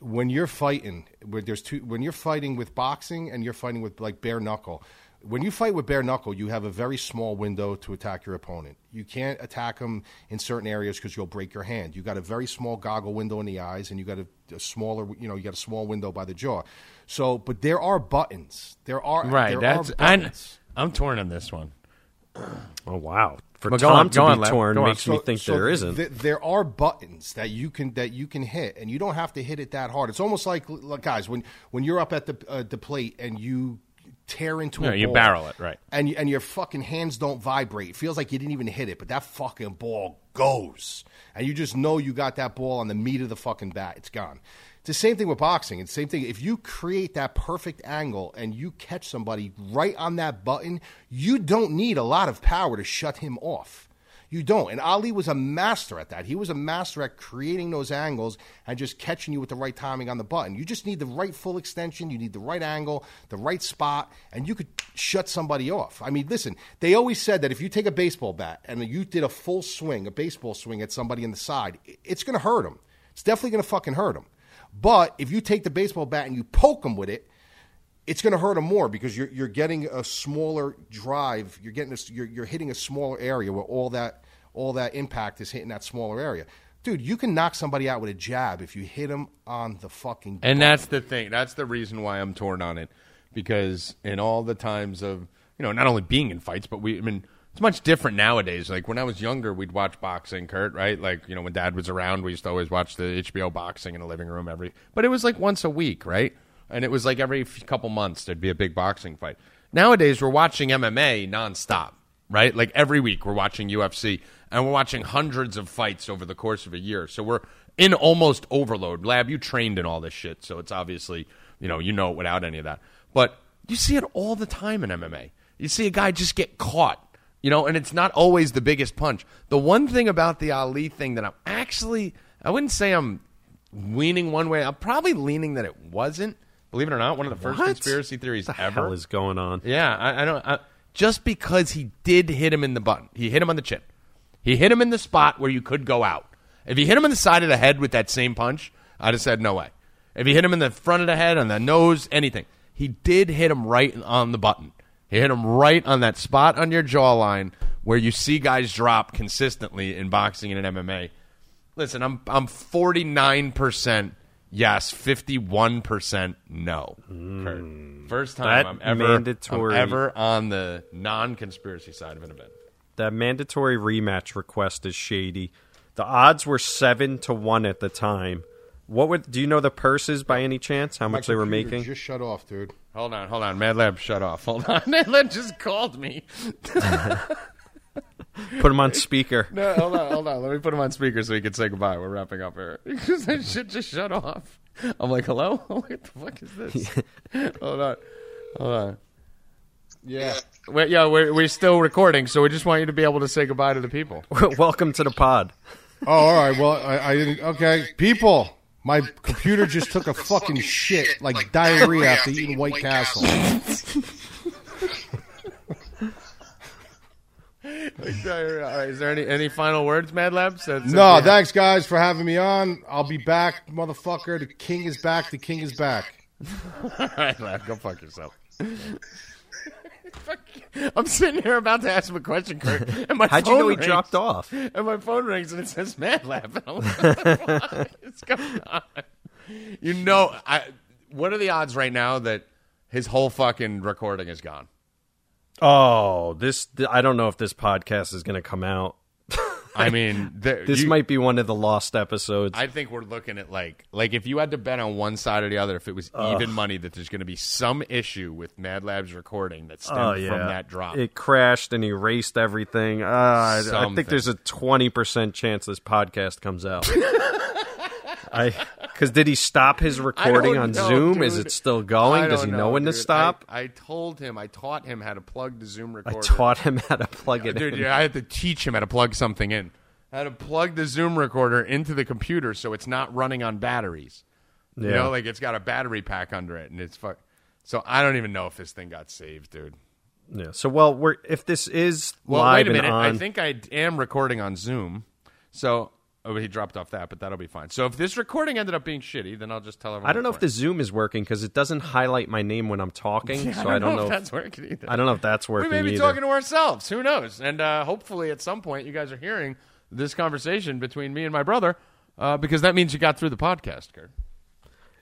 When you're fighting, when there's two, when you're fighting with boxing and you're fighting with like bare knuckle. When you fight with bare knuckle, you have a very small window to attack your opponent. You can't attack them in certain areas because you'll break your hand. You got a very small goggle window in the eyes, and you got a, a smaller, you know, you got a small window by the jaw. So, but there are buttons. There are Right. There That's are I, buttons. I'm torn on this one. Oh wow! For Well, go Tom on, to go be torn Go on. makes me think there isn't. th- there are buttons that you can that you can hit, and you don't have to hit it that hard. It's almost like, like guys when when you're up at the uh, the plate and you tear into No, a you ball, barrel it, right. And and your fucking hands don't vibrate. It feels like you didn't even hit it, but that fucking ball goes, and you just know you got that ball on the meat of the fucking bat. It's gone. It's the same thing with boxing. It's the same thing. If you create that perfect angle and you catch somebody right on that button, you don't need a lot of power to shut him off. You don't. And Ali was a master at that. He was a master at creating those angles and just catching you with the right timing on the button. You just need the right full extension, you need the right angle, the right spot, and you could shut somebody off. I mean, listen, they always said that if you take a baseball bat and you did a full swing, a baseball swing at somebody in the side, it's going to hurt them. It's definitely going to fucking hurt them. But if you take the baseball bat and you poke them with it, it's going to hurt them more because you're you're getting a smaller drive. You're getting a, you're you're hitting a smaller area where all that all that impact is hitting that smaller area. Dude, you can knock somebody out with a jab if you hit them on the fucking. And that's the thing. That's the reason why I'm torn on it. Because in all the times of, you know, not only being in fights, but we, I mean, it's much different nowadays. Like when I was younger, we'd watch boxing, Kurt, right? Like, you know, when dad was around, we used to always watch the HBO boxing in the living room every, but it was like once a week, right? And it was like every couple months there'd be a big boxing fight. Nowadays, we're watching MMA nonstop, right? Like every week we're watching UFC and we're watching hundreds of fights over the course of a year. So we're in almost overload. Lab, you trained in all this shit, so it's obviously, you know, you know it without any of that. But you see it all the time in MMA. You see a guy just get caught, you know, and it's not always the biggest punch. The one thing about the Ali thing that I'm actually, I wouldn't say I'm leaning one way. I'm probably leaning that it wasn't. Believe it or not, one of the first What? conspiracy theories What the ever. hell is going on? Yeah, I, I don't. I, just because he did hit him in the button, he hit him on the chin. He hit him in the spot where you could go out. If he hit him in the side of the head with that same punch, I'd have said no way. If he hit him in the front of the head, on the nose, anything, he did hit him right on the button. He hit him right on that spot on your jawline where you see guys drop consistently in boxing and in MMA. Listen, I'm I'm 49% yes, 51% no. Mm. Kurt. First time I'm ever I'm ever on the non-conspiracy side of an event. That mandatory rematch request is shady. The odds were seven to one at the time. What would do you know the purses by any chance? How My much they were computer making? Just shut off, dude. Hold on, hold on. Mad Lab, shut off. Hold on. Mad Lab just called me. Put him on speaker. No, hold on, hold on. Let me put him on speaker so he can say goodbye. We're wrapping up here. Because that shit just shut off. I'm like, hello? what the fuck is this? hold on. Hold on. Yeah. Wait, yeah, we're, we're still recording, so we just want you to be able to say goodbye to the people. Welcome to the pod. Oh, all right. Well, I, I didn't. Okay, people. My computer just took a fucking shit like diarrhea after eating White Castle. All right, is there any, any final words, Mad Lab? So, so- No, thanks guys for having me on. I'll be back, motherfucker. The king is back. The king is back. All right, Lab, go fuck yourself. Fuck you. I'm sitting here about to ask him a question, Kurt, and my How'd you know he rings. dropped off? And my phone rings and it says Mad Lab. And I'm like, what the fuck is going on? You know, I, what are the odds right now that his whole fucking recording is gone? Oh, this I don't know if this podcast is going to come out. I mean, there, This you- might be one of the lost episodes. I think we're looking at like like if you had to bet on one side or the other, if it was even money, that there's going to be some issue with Mad Lab's recording that stemmed oh yeah, from that drop. It crashed and erased everything. Uh, I, I think there's a twenty percent chance this podcast comes out. I because did he stop his recording on know, Zoom? Is it still going? Does he know, when to stop? I, I told him, I taught him how to plug the Zoom recorder. I, taught him how to plug it Dude, in. yeah, I had to teach him how to plug something in. How to plug the Zoom recorder into the computer so it's not running on batteries. You Yeah. know, like it's got a battery pack under it, and it's fuck. So I don't even know if this thing got saved, dude. Yeah. So well, we're if this is Well, live wait a minute. on, I think I am recording on Zoom. So, oh, he dropped off that, but that'll be fine. So if this recording ended up being shitty, then I'll just tell everyone. I don't know if the Zoom is working because it doesn't highlight my name when I'm talking. so I don't know. if if- that's working either. I don't know if that's working. we may be either. talking to ourselves. Who knows? And uh, hopefully, at some point, you guys are hearing this conversation between me and my brother, uh, because that means you got through the podcast, Kurt.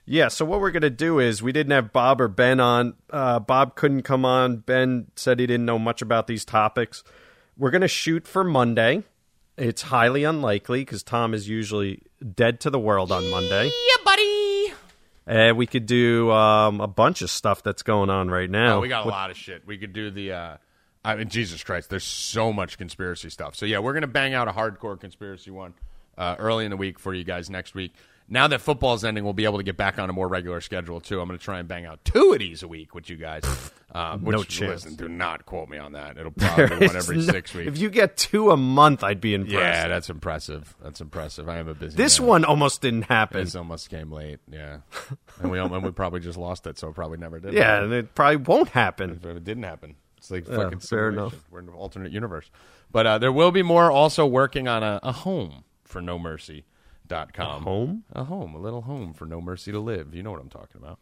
Yeah, so what we're going to do is we didn't have Bob or Ben on. Uh, Bob couldn't come on. Ben said he didn't know much about these topics. We're going to shoot for Monday. It's highly unlikely because Tom is usually dead to the world on Monday. Yeah, buddy. And we could do um, a bunch of stuff that's going on right now. Oh, we got a lot of shit. We could do the. Uh, I mean, Jesus Christ, there's so much conspiracy stuff. So yeah, we're gonna bang out a hardcore conspiracy one uh, early in the week for you guys next week. Now that football's ending, we'll be able to get back on a more regular schedule too. I'm going to try and bang out two of these a week with you guys. Uh, which, No chance. Listen, do not quote me on that. It'll probably be one every no- six weeks. If you get two a month, I'd be impressed. yeah, that's impressive. That's impressive. I am a busy. this man. one almost didn't happen. This almost came late. Yeah, and we and we probably just lost it, so it probably never did. Yeah, happen. and it probably won't happen. But it didn't happen. It's like Yeah, fucking fair enough. We're in an alternate universe. But uh, there will be more also working on a, a home for No Mercy. Dot com. A home? A home, a little home for No Mercy to live. You know what I'm talking about.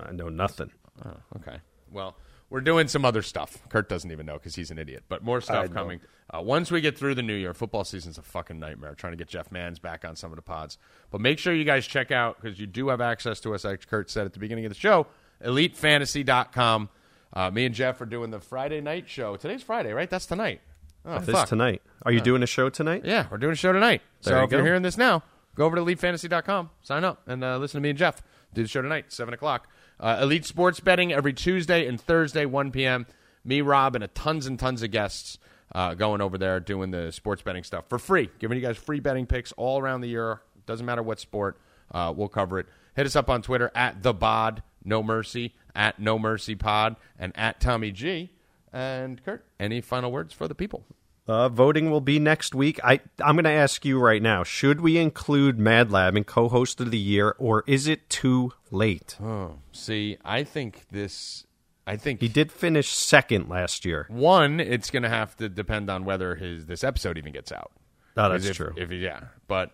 I know nothing. Oh, okay. Well, we're doing some other stuff. Kurt doesn't even know because he's an idiot. But more stuff know. coming. Uh, once we get through the new year, football season's a fucking nightmare. Trying to get Jeff Manns back on some of the pods. But make sure you guys check out because you do have access to us, like Kurt said at the beginning of the show. EliteFantasy.com. Uh, me and Jeff are doing the Friday night show. Today's Friday, right? That's tonight. Oh, This fuck. tonight. Are you doing a show tonight? Yeah, we're doing a show tonight. There so you if you're hearing this now, go over to elitefantasy.com, sign up, and uh, listen to me and Jeff do the show tonight, 7 o'clock. Uh, Elite Sports Betting every Tuesday and Thursday, 1 p.m. Me, Rob, and a tons and tons of guests uh, going over there doing the sports betting stuff for free, giving you guys free betting picks all around the year. Doesn't matter what sport, uh, we'll cover it. Hit us up on Twitter at the bod, no mercy, at no mercy pod, and at Tommy G. And Kurt, any final words for the people? Uh, voting will be next week. I I'm going to ask you right now: Should we include Mad Lab in co-host of the year, or is it too late? Oh, See, I think this. I think He did finish second last year. one. It's going to have to depend on whether his this episode even gets out. Oh, that's 'Cause if, true. If yeah, but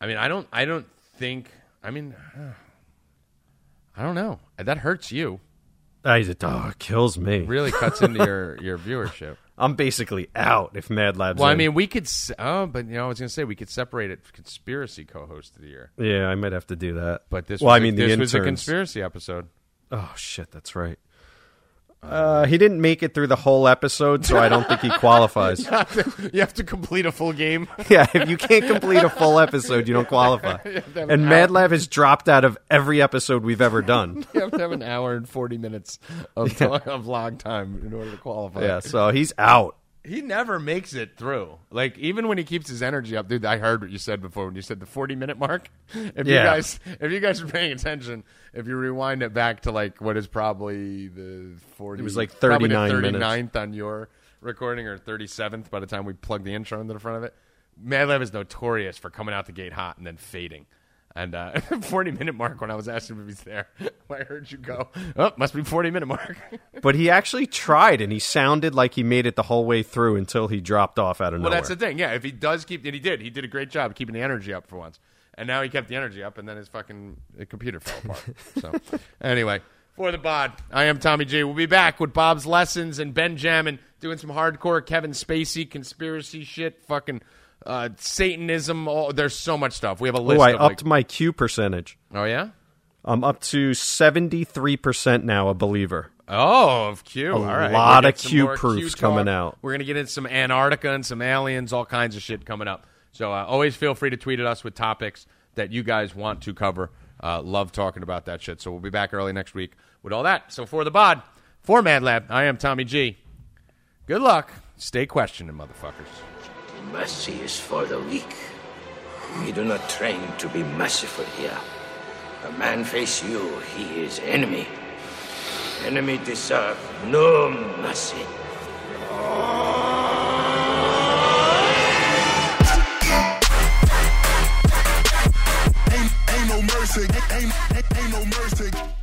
I mean, I don't. I don't think. I mean, I don't know. That hurts you. I, oh, kills me. Really cuts into your your viewership. I'm basically out if Mad Lab's. Well, I mean, we could. Oh, but you know, I was going to say we could separate it. Conspiracy co-host of the year, yeah, I might have to do that. but this. well, was I mean, a, the this interns. was a conspiracy episode. Oh shit, that's right. Uh, he didn't make it through the whole episode, so I don't think he qualifies. you have to complete a full game. yeah, if you can't complete a full episode, you don't qualify. have an And Mad Lab has dropped out of every episode we've ever done. You have to have an hour and forty minutes of, of log time in order to qualify. Yeah, so he's out. He never makes it through. Like even when he keeps his energy up, dude. I heard what you said before when you said the forty minute mark. If you guys, if you guys are paying attention, if you rewind it back to like what is probably the forty, It was like the 39 39th on your recording or thirty seventh by the time we plug the intro into the front of it. Mad Lab is notorious for coming out the gate hot and then fading. And uh, 40 minute mark when I was asking if he's there, I heard you go, oh, must be 40 minute mark. But he actually tried, and he sounded like he made it the whole way through until he dropped off out of Well, nowhere. that's the thing. Yeah, if he does keep, and he did, he did a great job keeping the energy up for once. And now he kept the energy up, and then his fucking uh, computer fell apart. so, anyway, for the bod, I am Tommy G. We'll be back with Bob's lessons and Benjamin doing some hardcore Kevin Spacey conspiracy shit, fucking uh, Satanism. All, there's so much stuff. We have a list. Oh, I of upped like, my Q percentage. oh yeah. I'm up to 73% now, a believer. Oh, of Q. All right. lot of Q proofs talk. coming out. We're going to get into some Antarctica and some aliens, all kinds of shit coming up. So uh, always feel free to tweet at us with topics that you guys want to cover. Uh, love talking about that shit. So we'll be back early next week with all that. So for the bod, for Mad Lab, I am Tommy G. Good luck. Stay questioning, motherfuckers mercy is for the weak. We do not train to be merciful here. A man face you, he is enemy. Enemy deserve no mercy. Ain't, ain't ain't no mercy.